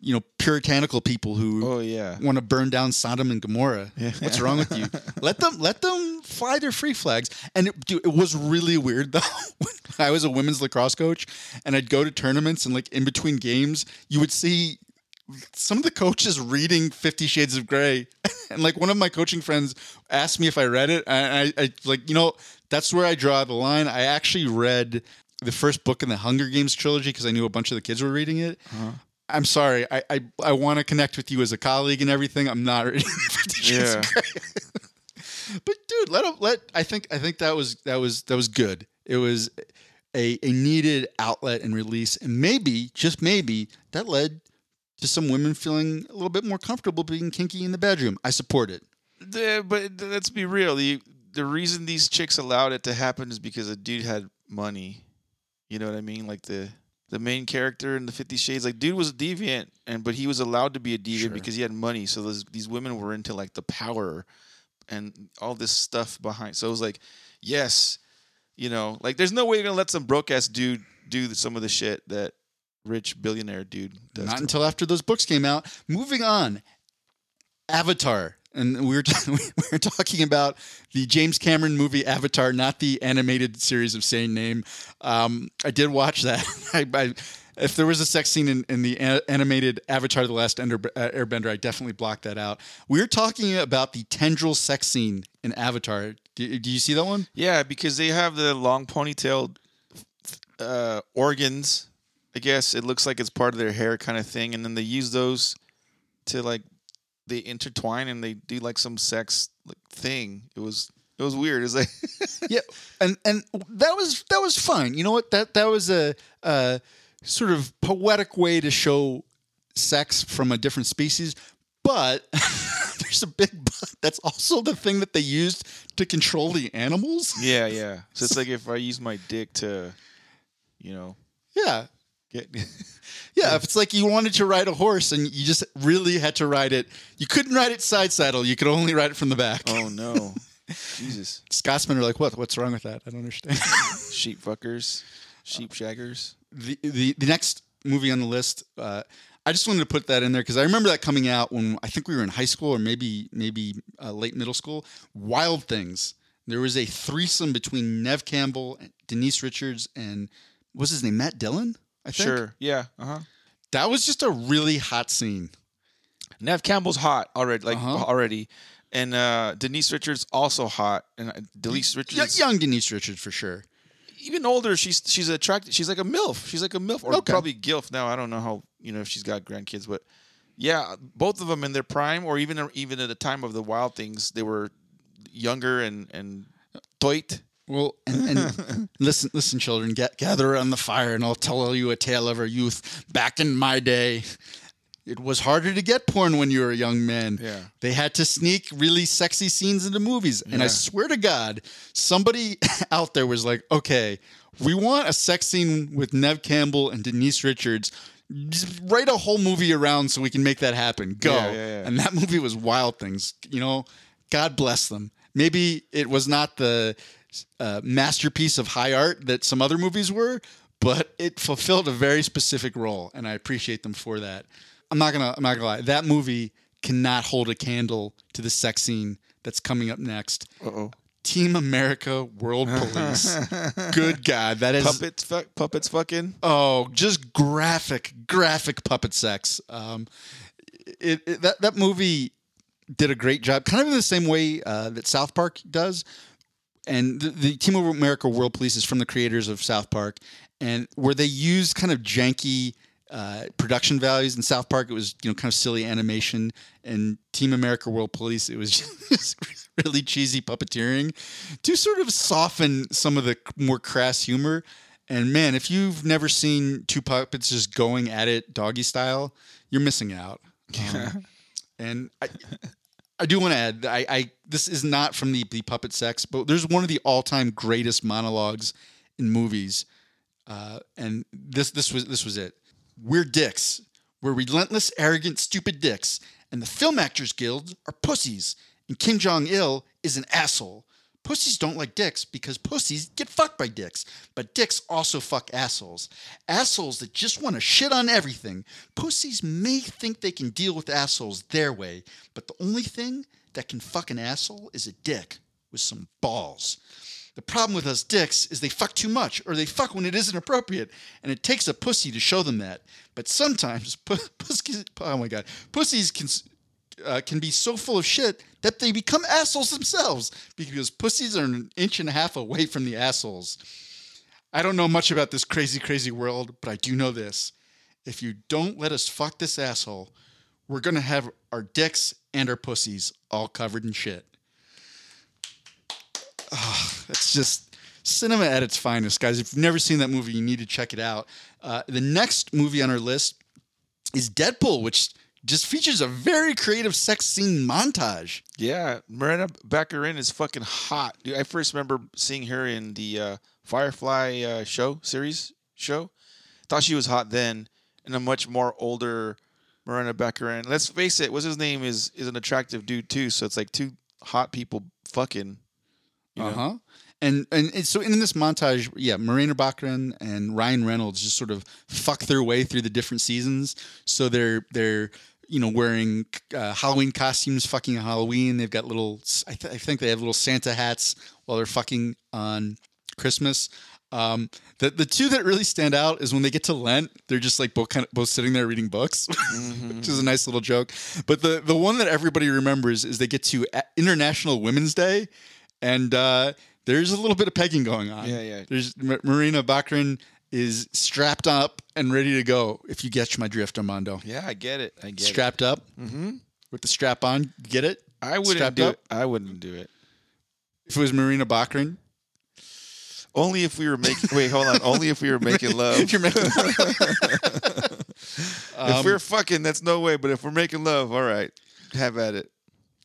Speaker 2: you know puritanical people who
Speaker 3: oh yeah.
Speaker 2: want to burn down Sodom and Gomorrah.
Speaker 3: Yeah.
Speaker 2: What's wrong with you? let them let them fly their free flags. And it, dude, it was really weird though. I was a women's lacrosse coach, and I'd go to tournaments, and like in between games, you would see some of the coaches reading Fifty Shades of Grey, and like one of my coaching friends asked me if I read it, and I, I like you know that's where I draw the line. I actually read the first book in the Hunger Games trilogy because I knew a bunch of the kids were reading it. Uh-huh. I'm sorry. I I, I want to connect with you as a colleague and everything. I'm not ready.
Speaker 3: Yeah.
Speaker 2: but dude, let 'em- let I think I think that was that was that was good. It was a, a needed outlet and release, and maybe just maybe that led to some women feeling a little bit more comfortable being kinky in the bedroom. I support it.
Speaker 3: But let's be real. The the reason these chicks allowed it to happen is because a dude had money. You know what I mean? Like the the main character in the Fifty Shades, like dude was a deviant, and but he was allowed to be a deviant
Speaker 2: Sure.
Speaker 3: because he had money. So those, these women were into like the power and all this stuff behind. So it was like, yes, you know, like there's no way you're gonna let some broke ass dude do some of the shit that rich billionaire dude does.
Speaker 2: Not until after those books came out. Moving on, Avatar, and we were we were talking about the James Cameron movie Avatar, not the animated series of same name. Um, I did watch that. I, I, if there was a sex scene in, in the a- animated Avatar: The Last Ender, uh, Airbender, I definitely blocked that out. We were talking about the tendril sex scene in Avatar. Do you see that one?
Speaker 3: Yeah, because they have the long ponytailed uh, organs. I guess it looks like it's part of their hair kind of thing, and then they use those to like they intertwine and they do like some sex like thing. It was it was weird. It's like
Speaker 2: yeah, and and that was that was fine. You know what? That that was a, a sort of poetic way to show sex from a different species, but there's a big but. That's also the thing that they used to control the animals.
Speaker 3: yeah, yeah. So it's like if I use my dick to, you know,
Speaker 2: Yeah.
Speaker 3: Get
Speaker 2: Yeah, if it's like you wanted to ride a horse and you just really had to ride it, you couldn't ride it side saddle. You could only ride it from the back.
Speaker 3: oh no, Jesus,
Speaker 2: Scotsmen are like, what? What's wrong with that? I don't understand.
Speaker 3: sheep fuckers, sheep shaggers.
Speaker 2: the, the the next movie on the list uh, i just wanted to put that in there because i remember that coming out when i think we were in high school or maybe maybe uh, late middle school wild things there was a threesome between nev campbell denise richards and what's his name matt dillon i think
Speaker 3: Sure, yeah, uh huh.
Speaker 2: that was just a really hot scene
Speaker 3: Nev Campbell's hot already, like
Speaker 2: Uh-huh.
Speaker 3: already, and uh, Denise Richards also hot, and uh, Denise
Speaker 2: Y-
Speaker 3: Richards
Speaker 2: young denise richards for sure
Speaker 3: even older. She's she's attractive. She's like a milf. She's like a milf, or
Speaker 2: Okay.
Speaker 3: probably gilf now. I don't know how you know if she's got grandkids, but yeah, both of them in their prime, or even even at the time of the Wild Things, they were younger and and toit.
Speaker 2: Well, and, and listen, listen, children, get, gather around the fire, and I'll tell you a tale of our youth back in my day. it was harder to get porn when you were a young man.
Speaker 3: Yeah.
Speaker 2: They had to sneak really sexy scenes into movies. And I swear to God, somebody out there was like, okay, we want a sex scene with Nev Campbell and Denise Richards. Just write a whole movie around so we can make that happen. Go.
Speaker 3: Yeah, yeah, yeah.
Speaker 2: And that movie was Wild Things. You know, God bless them. Maybe it was not the uh, masterpiece of high art that some other movies were, but it fulfilled a very specific role, and I appreciate them for that. I'm not gonna. I'm not gonna lie. That movie cannot hold a candle to the sex scene that's coming up next.
Speaker 3: Uh oh.
Speaker 2: Team America World Police. Good God, that is
Speaker 3: Puppets, fuck, puppets, fucking.
Speaker 2: Oh, just graphic, graphic puppet sex. Um, it, it- that that movie did a great job, kind of in the same way uh, that South Park does. And the, the Team America World Police is from the creators of South Park, and where they used kind of janky uh, production values in South Park, it was you know kind of silly animation, and Team America World Police, it was just really cheesy puppeteering to sort of soften some of the more crass humor. And man, if you've never seen two puppets just going at it doggy style, you're missing out. Um, and I, I do want to add, I, I this is not from the, the puppet sex, but there's one of the all time greatest monologues in movies, uh, and this this was this was it. We're dicks. We're relentless, arrogant, stupid dicks, and the Film Actors Guild are pussies. And Kim Jong Il is an asshole. Pussies don't like dicks because pussies get fucked by dicks, but dicks also fuck assholes. Assholes that just want to shit on everything. Pussies may think they can deal with assholes their way, but the only thing that can fuck an asshole is a dick with some balls. The problem with us dicks is they fuck too much, or they fuck when it isn't appropriate, and it takes a pussy to show them that. But sometimes, pu- pussies, oh my god, pussies can uh, can be so full of shit that they become assholes themselves because pussies are an inch and a half away from the assholes. I don't know much about this crazy, crazy world, but I do know this: if you don't let us fuck this asshole, we're gonna have our dicks and our pussies all covered in shit. It's just cinema at its finest, guys. If you've never seen that movie, you need to check it out. Uh, the next movie on our list is Deadpool, which just features a very creative sex scene montage.
Speaker 3: Yeah, Miranda Baccarin is fucking hot. Dude, I first remember seeing her in the uh, Firefly uh, show series show. Thought she was hot then, and a much more older Miranda Baccarin. Let's face it, what's his name is is an attractive dude too. So it's like two hot people fucking.
Speaker 2: Uh huh. And and it's, so in this montage, yeah, Marina Baccarin and Ryan Reynolds just sort of fuck their way through the different seasons. So they're they're you know wearing uh, Halloween costumes, fucking Halloween. They've got little, I, th- I think they have little Santa hats while they're fucking on Christmas. Um, the the two that really stand out is when they get to Lent, they're just like both kind of both sitting there reading books, which is a nice little joke. But the the one that everybody remembers is they get to International Women's Day, and uh, there's a little bit of pegging going on.
Speaker 3: Yeah, yeah.
Speaker 2: There's M- Marina Baccarin is strapped up and ready to go. If you catch my drift, Armando.
Speaker 3: Yeah, I get it. I get it.
Speaker 2: Strapped up
Speaker 3: Mm-hmm.
Speaker 2: with the strap on. Get it?
Speaker 3: I wouldn't
Speaker 2: strapped
Speaker 3: do
Speaker 2: up?
Speaker 3: it. I wouldn't do it.
Speaker 2: If it was Marina Baccarin,
Speaker 3: Only if we were making. wait, hold on. Only if we were making love.
Speaker 2: if you're making
Speaker 3: if we're fucking, that's no way. But if we're making love, all right, have at it.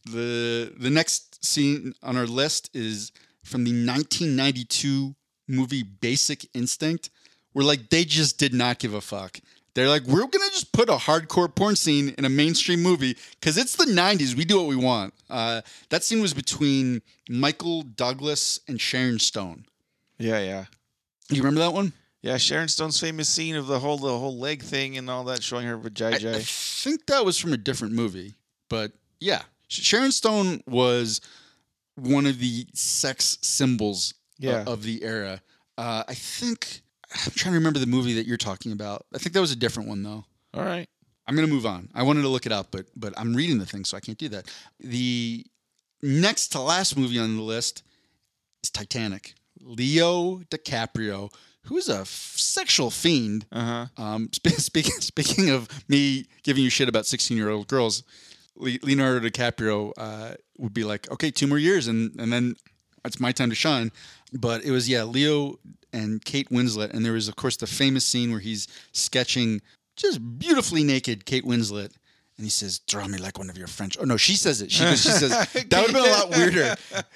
Speaker 2: the the next scene on our list is from the 1992 movie Basic Instinct, where like they just did not give a fuck. They're like, we're gonna just put a hardcore porn scene in a mainstream movie because it's the 90s. We do what we want. Uh, that scene was between Michael Douglas and Sharon Stone.
Speaker 3: Yeah, yeah.
Speaker 2: You remember that one?
Speaker 3: Yeah, Sharon Stone's famous scene of the whole the whole leg thing and all that, showing her
Speaker 2: I, I think that was from a different movie, but yeah, Sharon Stone was one of the sex symbols o-
Speaker 3: Yeah.
Speaker 2: of the era. Uh, I think I'm trying to remember the movie that you're talking about. I think that was a different one though.
Speaker 3: All right.
Speaker 2: I'm gonna move on. I wanted to look it up, but but I'm reading the thing, so I can't do that. The next to last movie on the list is Titanic. Leo DiCaprio, who is a f- sexual fiend.
Speaker 3: Uh huh.
Speaker 2: Um, spe- speaking speaking of me giving you shit about 16 year old girls, Le- Leonardo DiCaprio uh, would be like, okay, two more years, and and then it's my time to shine. But it was yeah, Leo and Kate Winslet, and there was of course the famous scene where he's sketching just beautifully naked Kate Winslet. And he says, "Draw me like one of your French." Oh no, she says it. She, she says that would have been a lot weirder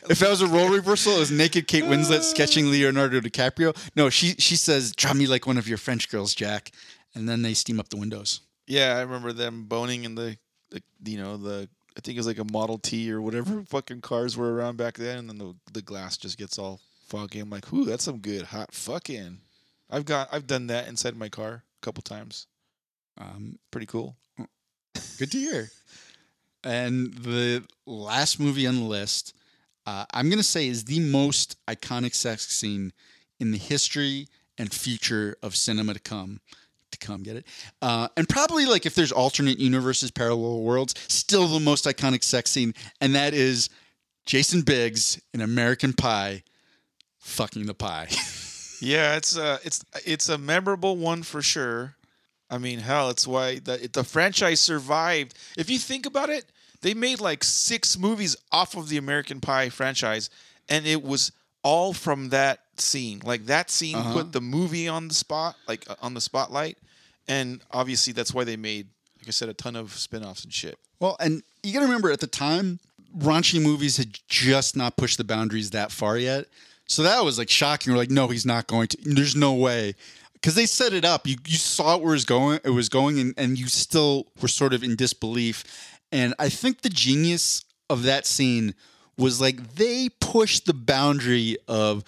Speaker 2: if that was a role reversal. It was naked Kate Winslet sketching Leonardo DiCaprio. No, she she says, "Draw me like one of your French girls, Jack." And then they steam up the windows.
Speaker 3: Yeah, I remember them boning in the, the you know the I think it was like a Model T or whatever fucking cars were around back then, and then the the glass just gets all foggy. I'm like, ooh, that's some good hot fucking. I've got I've done that inside my car a couple times.
Speaker 2: Um,
Speaker 3: Pretty cool.
Speaker 2: Good to hear. And the last movie on the list, uh, I'm going to say, is the most iconic sex scene in the history and future of cinema to come. To come, get it? Uh, and probably like if there's alternate universes, parallel worlds, still the most iconic sex scene, and that is Jason Biggs in American Pie fucking the pie.
Speaker 3: Yeah, it's a it's it's a memorable one for sure. I mean, hell, it's why the the franchise survived. If you think about it, they made like six movies off of the American Pie franchise, and it was all from that scene. Like that scene
Speaker 2: Uh-huh.
Speaker 3: put the movie on the spot, like uh, on the spotlight, and obviously that's why they made, like I said, a ton of spin-offs and shit.
Speaker 2: Well, and you got to remember at the time, raunchy movies had just not pushed the boundaries that far yet. So that was like shocking. We're like, no, he's not going to. There's no way. Because they set it up. You, you saw where it was going, it was going, and, and you still were sort of in disbelief. And I think the genius of that scene was like they pushed the boundary of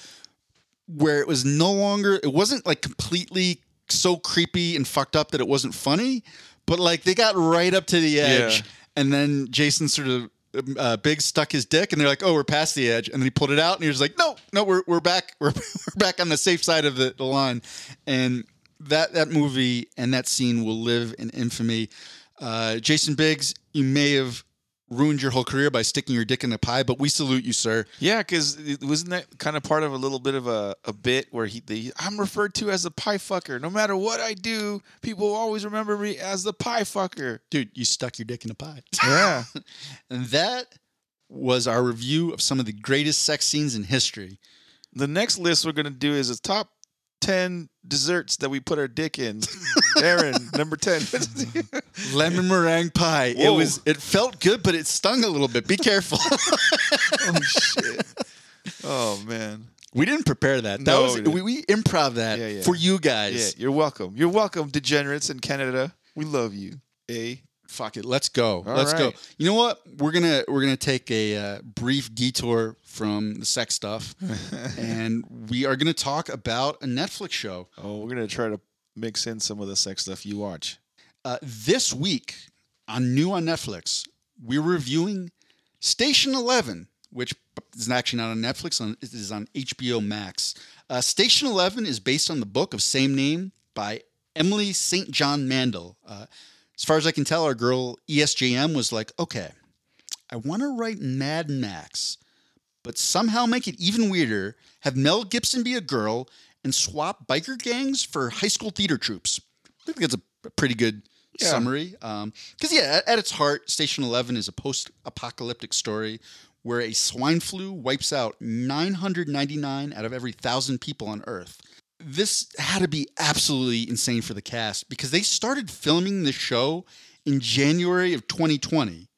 Speaker 2: where it was no longer it wasn't like completely so creepy and fucked up that it wasn't funny but like they got right up to the edge
Speaker 3: Yeah.
Speaker 2: and then jason sort of uh, big stuck his dick and they're like oh we're past the edge and then he pulled it out and he was like no no we're, we're back we're, we're back on the safe side of the, the line and that that movie and that scene will live in infamy uh, jason biggs you may have ruined your whole career by sticking your dick in a pie but we salute you sir
Speaker 3: Yeah, because wasn't that kind of part of a little bit of a, a bit where he they, I'm referred to as the pie fucker. No matter what I do, people always remember me as the pie fucker.
Speaker 2: dude you stuck your dick in a pie
Speaker 3: Yeah.
Speaker 2: And that was our review of some of the greatest sex scenes in history.
Speaker 3: the next list we're gonna do is a top ten desserts that we put our dick in. Aaron, number ten.
Speaker 2: Lemon meringue pie. It was it felt good, but it stung a little bit. Be careful.
Speaker 3: oh shit. Oh man.
Speaker 2: we didn't prepare that. That
Speaker 3: No,
Speaker 2: was
Speaker 3: we
Speaker 2: we, improv that
Speaker 3: Yeah, yeah.
Speaker 2: for you guys.
Speaker 3: Yeah, you're welcome. You're welcome, degenerates in Canada. We love you. Eh?
Speaker 2: Fuck it. Let's go.
Speaker 3: All
Speaker 2: Let's go. You know what? We're gonna we're gonna take a uh, brief detour from the sex stuff, and we are gonna talk about a Netflix show.
Speaker 3: Oh, we're gonna try to mix in some of the sex stuff you watch.
Speaker 2: Uh, this week on new on Netflix, we're reviewing Station Eleven, which is actually not on Netflix. On it is on HBO Max. Uh, Station Eleven is based on the book of same name by Emily St. John Mandel. As far as I can tell, our girl E ESJM was like, okay, I want to write Mad Max, but somehow make it even weirder. Have Mel Gibson be a girl and swap biker gangs for high school theater troops. I think that's a pretty good
Speaker 3: Yeah.
Speaker 2: summary. Um, because, yeah, at, at its heart, Station 11 is a post apocalyptic story where a swine flu wipes out 999 out of every thousand people on Earth. This had to be absolutely insane for the cast because they started filming the show in January of 2020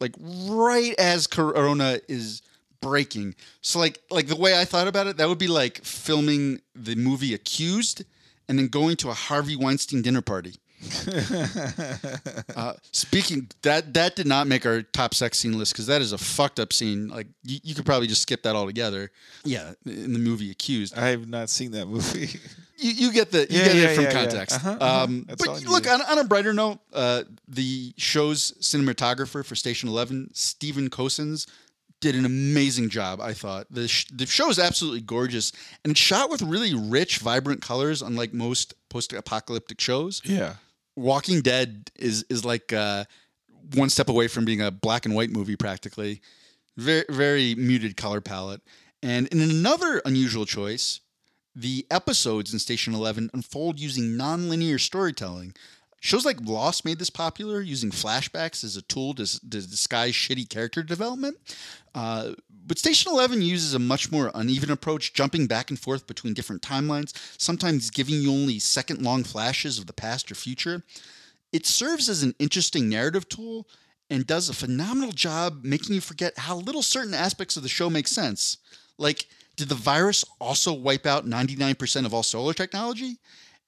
Speaker 2: like right as corona is breaking. So like like the way i thought about it that would be like filming the movie accused and then going to a harvey weinstein dinner party uh, speaking that that did not make our top sex scene list because that is a fucked up scene like you, you could probably just skip that altogether yeah in the movie accused
Speaker 3: I have not seen that movie.
Speaker 2: you, you get the you
Speaker 3: Yeah,
Speaker 2: get
Speaker 3: yeah,
Speaker 2: it from
Speaker 3: yeah, yeah.
Speaker 2: context.
Speaker 3: Uh-huh, uh-huh.
Speaker 2: Um, but look on, on a brighter note, uh, the show's cinematographer for Station Eleven, Stephen Cosens, did an amazing job. I thought the sh- the show is absolutely gorgeous and shot with really rich, vibrant colors, unlike most post-apocalyptic shows.
Speaker 3: yeah.
Speaker 2: Walking Dead is is like uh, one step away from being a black and white movie, practically. Very very muted color palette. And in another unusual choice, the episodes in Station Eleven unfold using non-linear storytelling. Shows like Lost made this popular, using flashbacks as a tool to, to disguise shitty character development. Uh, but Station 11 uses a much more uneven approach, jumping back and forth between different timelines, sometimes giving you only second long flashes of the past or future. It serves as an interesting narrative tool and does a phenomenal job making you forget how little certain aspects of the show make sense. Like, did the virus also wipe out 99% of all solar technology?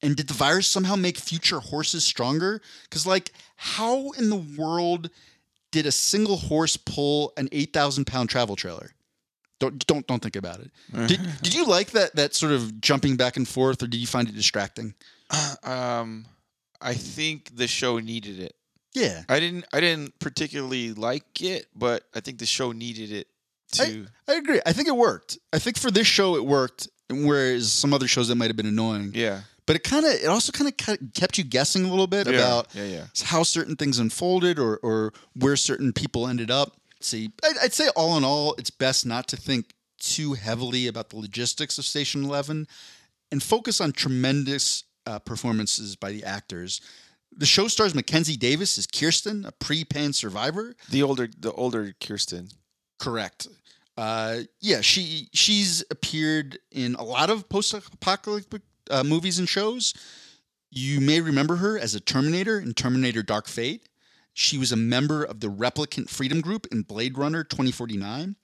Speaker 2: And did the virus somehow make future horses stronger? Because, like, how in the world did a single horse pull an 8,000 pound travel trailer? Don't, don't, don't think about it. Did, did you like that, that sort of jumping back and forth, or did you find it distracting?
Speaker 3: Um, I think the show needed it.
Speaker 2: Yeah.
Speaker 3: I didn't. I didn't particularly like it, but I think the show needed it to.
Speaker 2: I agree. I think it worked. I think for this show it worked, whereas some other shows that might have been annoying.
Speaker 3: yeah.
Speaker 2: But it kind of, it also kind of kept you guessing a little bit
Speaker 3: Yeah,
Speaker 2: about
Speaker 3: yeah, yeah.
Speaker 2: how certain things unfolded or or where certain people ended up. See, I'd, I'd say all in all, it's best not to think too heavily about the logistics of Station Eleven, and focus on tremendous uh, performances by the actors. The show stars Mackenzie Davis as Kirsten, a pre-pan survivor.
Speaker 3: The older, the older Kirsten.
Speaker 2: Correct. Uh, yeah, she she's appeared in a lot of post-apocalyptic uh, movies and shows. You may remember her as a Terminator in Terminator: Dark Fate. She was a member of the Replicant Freedom Group in Blade Runner 2049.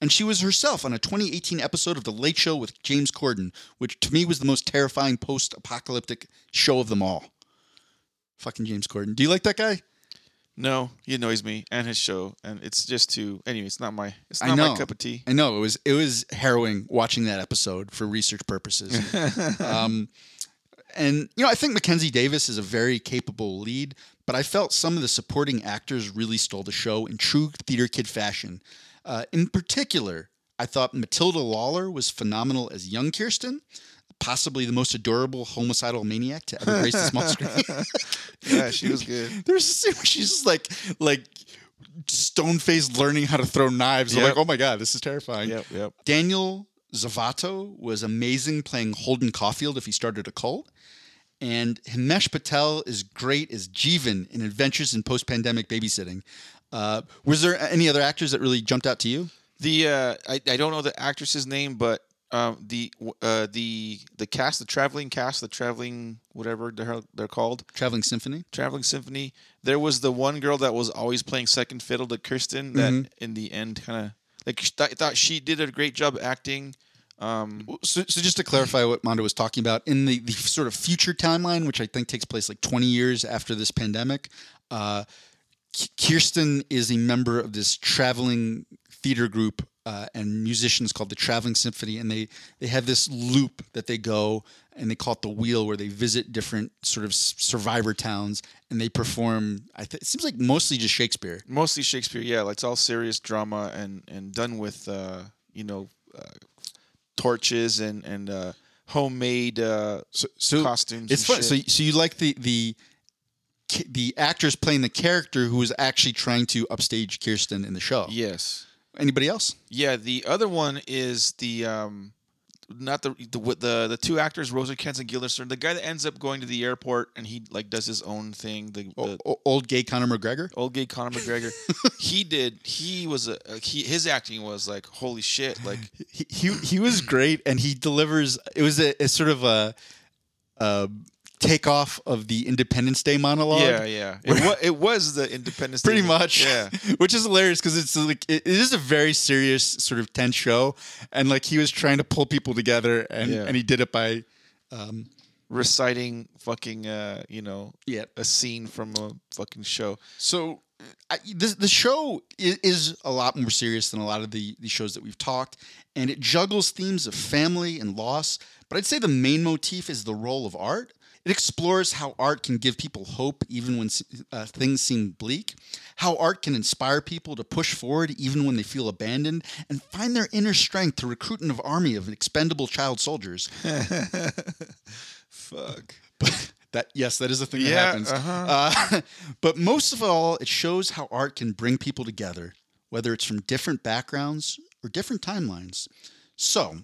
Speaker 2: And she was herself on a 2018 episode of The Late Show with James Corden, which to me was the most terrifying post apocalyptic show of them all. Fucking James Corden. Do you like that guy?
Speaker 3: No, he annoys me and his show, and it's just too. Anyway, it's not my. It's
Speaker 2: I
Speaker 3: not
Speaker 2: know.
Speaker 3: my cup of tea.
Speaker 2: I know it was it was harrowing watching that episode for research purposes. um, and you know, I think Mackenzie Davis is a very capable lead, but I felt some of the supporting actors really stole the show in true theater kid fashion. Uh, in particular, I thought Matilda Lawler was phenomenal as young Kirsten, possibly the most adorable homicidal maniac to ever grace the small screen.
Speaker 3: Yeah, she was good.
Speaker 2: There's a scene where she's just like like stone faced learning how to throw knives. I'm like, oh my god, this is terrifying.
Speaker 3: Yep, yep.
Speaker 2: Daniel Zovatto was amazing playing Holden Caulfield if he started a cult. And Himesh Patel is great as Jeevan in Adventures in Post Pandemic Babysitting. Uh, was there any other actors that really jumped out to you?
Speaker 3: The uh, I, I don't know the actress's name, but um, the uh, the the cast, the traveling cast, the traveling whatever they're they're called,
Speaker 2: Traveling Symphony?
Speaker 3: traveling symphony. There was the one girl that was always playing second fiddle to Kirsten. That
Speaker 2: Mm-hmm.
Speaker 3: in the end, kind of like I thought she did a great job acting. Um,
Speaker 2: So, so just to clarify what Mondo was talking about, in the, the sort of future timeline, which I think takes place like 20 years after this pandemic, uh, Kirsten is a member of this traveling theater group uh, and musicians called the Traveling Symphony, and they they have this loop that they go and they call it the Wheel, where they visit different sort of survivor towns and they perform. I th- it seems like mostly just Shakespeare.
Speaker 3: mostly Shakespeare, yeah. Like it's all serious drama and and done with uh, you know uh, torches and and uh, homemade uh,
Speaker 2: So, so
Speaker 3: costumes.
Speaker 2: It's fun. So, so you like the the the actors playing the character who is actually trying to upstage Kirsten in the show.
Speaker 3: yes.
Speaker 2: Anybody else?
Speaker 3: Yeah, the other one is the um, not the the the, the two actors, Rosencrantz and Guildenstern. The guy that ends up going to the airport and he like does his own thing. The, the
Speaker 2: o- old gay Conor McGregor.
Speaker 3: old gay Conor McGregor. he did. He was a he. His acting was like holy shit. Like
Speaker 2: He, he he was great, and he delivers. It was a, a sort of a, a takeoff of the Independence Day monologue.
Speaker 3: yeah, yeah. It, wa- it was the Independence. Day
Speaker 2: Pretty much,
Speaker 3: Yeah.
Speaker 2: Which is hilarious because it's like it, it is a very serious sort of tense show, and like he was trying to pull people together, and
Speaker 3: Yeah.
Speaker 2: and he did it by Um,
Speaker 3: Reciting fucking uh you know
Speaker 2: yeah
Speaker 3: a scene from a fucking show.
Speaker 2: So I, this the show is, is a lot more serious than a lot of the the shows that we've talked, and it juggles themes of family and loss. But I'd say the main motif is the role of art. It explores how art can give people hope even when uh, things seem bleak, how art can inspire people to push forward even when they feel abandoned, and find their inner strength to recruit an army of expendable child soldiers.
Speaker 3: Fuck.
Speaker 2: But that yes, that is a thing that happens.
Speaker 3: uh-huh.
Speaker 2: Uh, but most of all, it shows how art can bring people together, whether it's from different backgrounds or different timelines. So,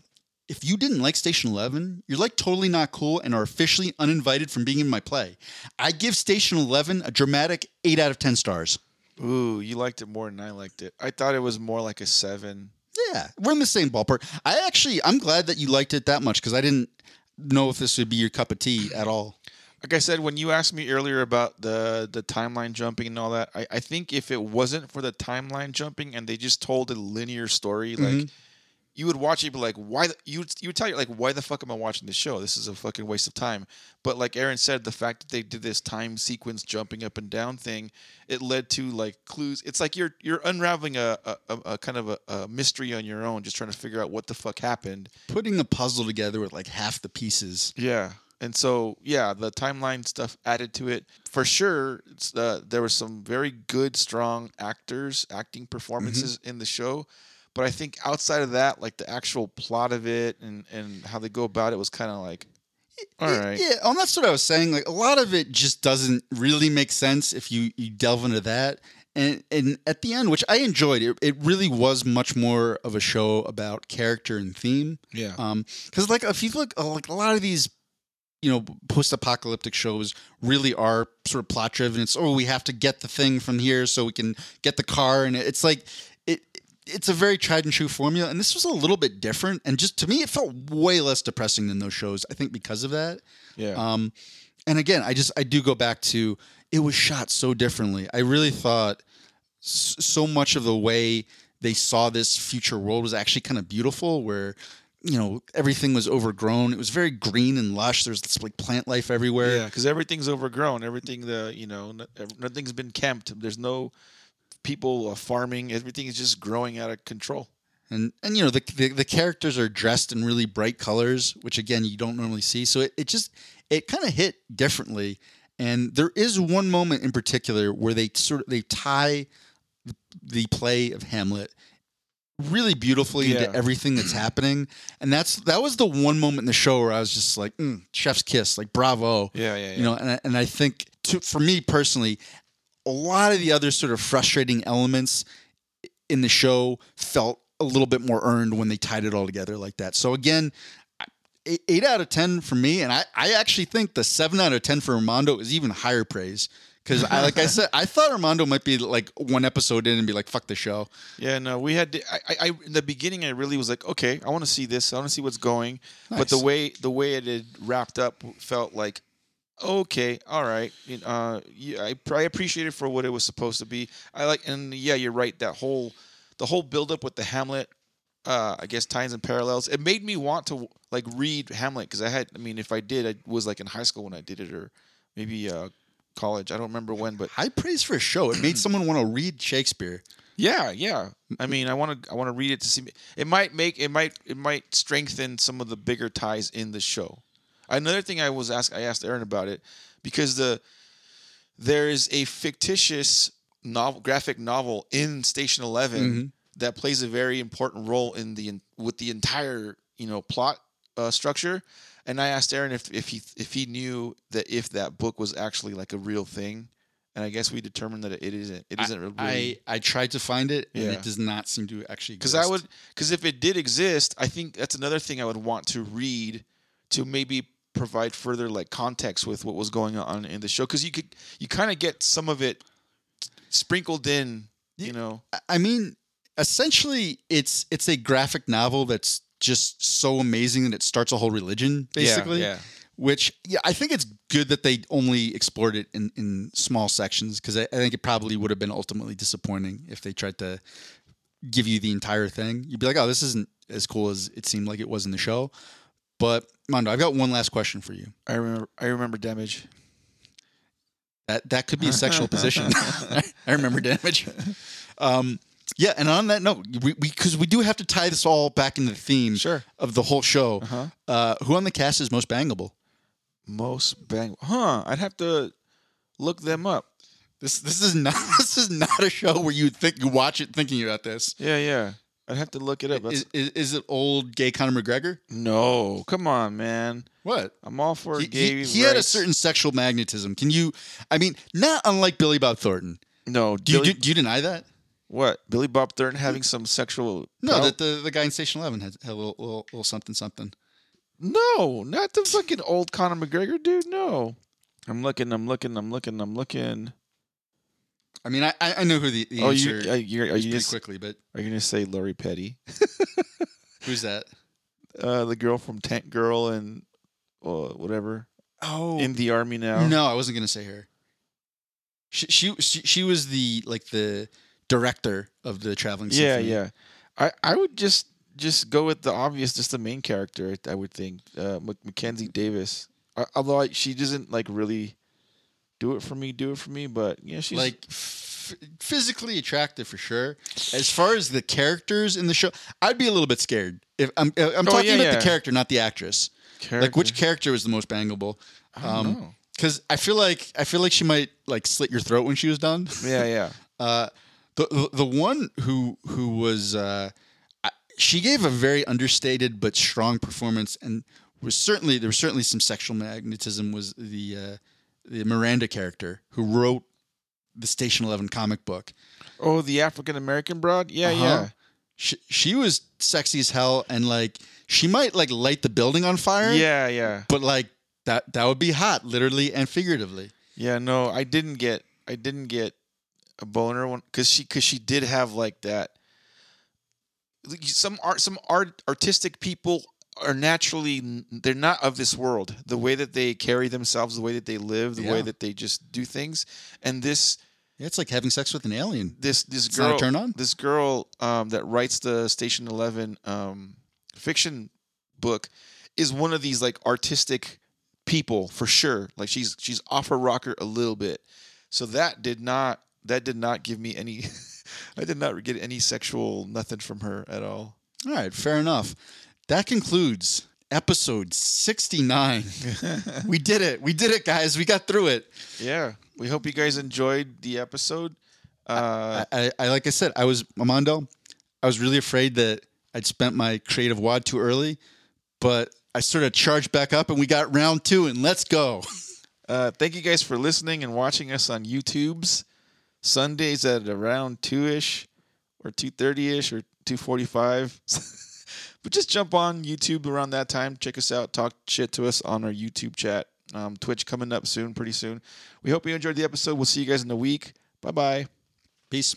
Speaker 2: if you didn't like Station 11, you're like totally not cool and are officially uninvited from being in my play. I give Station 11 a dramatic 8 out of 10 stars.
Speaker 3: Ooh, you liked it more than I liked it. I thought it was more like a seven.
Speaker 2: Yeah, we're in the same ballpark. I actually, I'm glad that you liked it that much because I didn't know if this would be your cup of tea at all.
Speaker 3: Like I said, when you asked me earlier about the the timeline jumping and all that, I, I think if it wasn't for the timeline jumping and they just told a linear story, like mm-hmm. You would watch it, be like, why? The, you would you would tell you like, why the fuck am I watching this show? This is a fucking waste of time. But like Aaron said, the fact that they did this time sequence jumping up and down thing, it led to like clues. It's like you're you're unraveling a a, a, kind of a, a mystery on your own, just trying to figure out what the fuck happened.
Speaker 2: Putting the puzzle together with like half the pieces.
Speaker 3: Yeah. And so, yeah, the timeline stuff added to it for sure. It's, uh, there were some very good, strong actors acting performances in the show, but I think outside of that, like the actual plot of it and and how they go about it was kind of like, all right,
Speaker 2: Yeah, and that's what I was saying. Like a lot of it just doesn't really make sense if you you delve into that. And and at the end, which I enjoyed, it, it really was much more of a show about character and theme.
Speaker 3: yeah,
Speaker 2: Um, because like if you look, uh, like a lot of these, you know, post-apocalyptic shows really are sort of plot-driven. It's oh, we have to get the thing from here so we can get the car, and it's like. It's a very tried and true formula, and this was a little bit different. And just to me, it felt way less depressing than those shows. I think because of that.
Speaker 3: yeah,
Speaker 2: Um, and again, I just I do go back to it was shot so differently. I really thought s- so much of the way they saw this future world was actually kind of beautiful, where you know everything was overgrown. It was very green and lush. There's this, like plant life everywhere.
Speaker 3: yeah, because everything's overgrown. Everything the you know, nothing's been kempt. There's no people uh, farming. Everything is just growing out of control.
Speaker 2: and and you know the, the the characters are dressed in really bright colors which again you don't normally see so it, it just it kind of hit differently and there is one moment in particular where they sort of they tie the play of hamlet really beautifully
Speaker 3: Yeah.
Speaker 2: into everything that's happening and that's that was the one moment in the show where i was just like mm, chef's kiss like bravo
Speaker 3: Yeah, yeah, yeah.
Speaker 2: you know and I, and I think to, for me personally a lot of the other sort of frustrating elements in the show felt a little bit more earned when they tied it all together like that so again eight, out of ten for me and I, I actually think the seven out of ten for armando is even higher praise because I, like i said i thought armando might be like one episode in and be like fuck the show
Speaker 3: Yeah, no, we had. To, I, I, in the beginning, I really was like, okay, I want to see this. I want to see what's going. But the way the way it had wrapped up felt like, okay, all right. Uh, yeah, I, I appreciate it for what it was supposed to be. I like, and yeah, you're right. That whole, the whole buildup with the Hamlet. Uh, I guess ties and parallels. It made me want to like read Hamlet because I had. I mean, if I did, I was like in high school when I did it, or maybe uh, college. I don't remember when, but
Speaker 2: high praise for a show it made someone want to read shakespeare
Speaker 3: yeah, yeah. I mean, I want to I want to read it to see. It might make it might it might strengthen some of the bigger ties in the show. Another thing I was asked I asked Aaron about it because the there is a fictitious novel graphic novel in Station 11 that plays a very important role in the with the entire you know plot uh, structure. And I asked Aaron if, if he if he knew that if that book was actually like a real thing, and I guess we determined that it isn't. It isn't really.
Speaker 2: I, I tried to find it and
Speaker 3: Yeah.
Speaker 2: it does not seem to actually
Speaker 3: because. I would because if it did exist, I think that's another thing I would want to read to maybe provide further like context with what was going on in the show because you could you kind of get some of it sprinkled in, you know.
Speaker 2: I- mean, essentially, it's it's a graphic novel that's just so amazing that it starts a whole religion, basically.
Speaker 3: yeah.
Speaker 2: Which, yeah, I think it's good that they only explored it in, in small sections because I, I think it probably would have been ultimately disappointing if they tried to give you the entire thing. You'd be like, oh, this isn't as cool as it seemed like it was in the show. But Mondo, I've got one last question for you.
Speaker 3: I remember I remember damage.
Speaker 2: That that could be a sexual position. I remember damage. Um, yeah, and on that note, we because we, do have to tie this all back into the theme
Speaker 3: Sure.
Speaker 2: of the whole show.
Speaker 3: Uh-huh.
Speaker 2: Uh, who on the cast is most bangable?
Speaker 3: Most bang, huh? I'd have to look them up.
Speaker 2: This this is not this is not a show where you think you watch it thinking about this.
Speaker 3: Yeah, yeah. I'd have to look it up.
Speaker 2: Is, is, is it old gay Conor McGregor?
Speaker 3: no, come on, man.
Speaker 2: What?
Speaker 3: I'm all for
Speaker 2: He,
Speaker 3: gay.
Speaker 2: he, he had a certain sexual magnetism. Can you? I mean, not unlike Billy Bob Thornton.
Speaker 3: no.
Speaker 2: Do you do, do you deny that?
Speaker 3: What? Billy Bob Thornton having some sexual?
Speaker 2: No, that the, the guy in Station Eleven had, had a little, little little something something.
Speaker 3: No, not the fucking old Conor McGregor dude. No. I'm looking. I'm looking. I'm looking. I'm looking.
Speaker 2: I mean, I I know who the, the
Speaker 3: oh,
Speaker 2: answer
Speaker 3: you, are you, are
Speaker 2: is
Speaker 3: you just,
Speaker 2: quickly, but
Speaker 3: are you gonna say Lori Petty,
Speaker 2: who's that?
Speaker 3: uh, the girl from Tank Girl and uh, whatever
Speaker 2: Oh,
Speaker 3: in the army now?
Speaker 2: no, I wasn't gonna say her. She, she she she was the like the director of the traveling.
Speaker 3: Yeah,
Speaker 2: Symphony.
Speaker 3: yeah. I I would just just go with the obvious, just the main character. I would think uh, Mackenzie Davis. Uh, although I, she doesn't like really do it for me, do it for me. But yeah, she's
Speaker 2: like f- physically attractive for sure. As far as the characters in the show, I'd be a little bit scared if I'm I'm
Speaker 3: Oh,
Speaker 2: talking
Speaker 3: yeah,
Speaker 2: about
Speaker 3: yeah.
Speaker 2: the character, not the actress. Like which character was the most bangable?
Speaker 3: I know.
Speaker 2: Because I feel like I feel like she might like slit your throat when she was done.
Speaker 3: Yeah, yeah.
Speaker 2: Uh, the, the the one who who was uh, I- she gave a very understated but strong performance and was certainly there was certainly some sexual magnetism was the uh, the Miranda character who wrote the Station Eleven comic book.
Speaker 3: Oh, the African American broad. Yeah,
Speaker 2: Uh-huh.
Speaker 3: yeah.
Speaker 2: She, she was sexy as hell and like she might like light the building on fire.
Speaker 3: Yeah, yeah.
Speaker 2: but like that that would be hot, literally and figuratively.
Speaker 3: Yeah, no, I didn't get I didn't get a boner one cuz she cuz she did have like that some art some art artistic people are naturally they're not of this world. The way that they carry themselves, the way that they live, the way that they just do things. And this
Speaker 2: Yeah, it's like having sex with an alien.
Speaker 3: this this
Speaker 2: It's
Speaker 3: girl
Speaker 2: turn on?
Speaker 3: this girl um, that writes the Station Eleven um, fiction book is one of these like artistic people for sure. Like she's she's off her rocker a little bit. So that did not that did not give me any. I did not get any sexual nothing from her at all.
Speaker 2: All right, fair enough. That concludes episode 69. we did it. We did it, guys. We got through it.
Speaker 3: Yeah, we hope you guys enjoyed the episode. Uh,
Speaker 2: I, I like I said, I was Armando. I was really afraid that I'd spent my creative wad too early, but I sort of charged back up and we got round two and let's go.
Speaker 3: Uh, thank you guys for listening and watching us on YouTube's Sundays at around two ish or two thirty ish or two forty five. but just jump on YouTube around that time. Check us out. Talk shit to us on our YouTube chat. Um, Twitch coming up soon, pretty soon. We hope you enjoyed the episode. We'll see you guys in a week. Bye bye.
Speaker 2: Peace.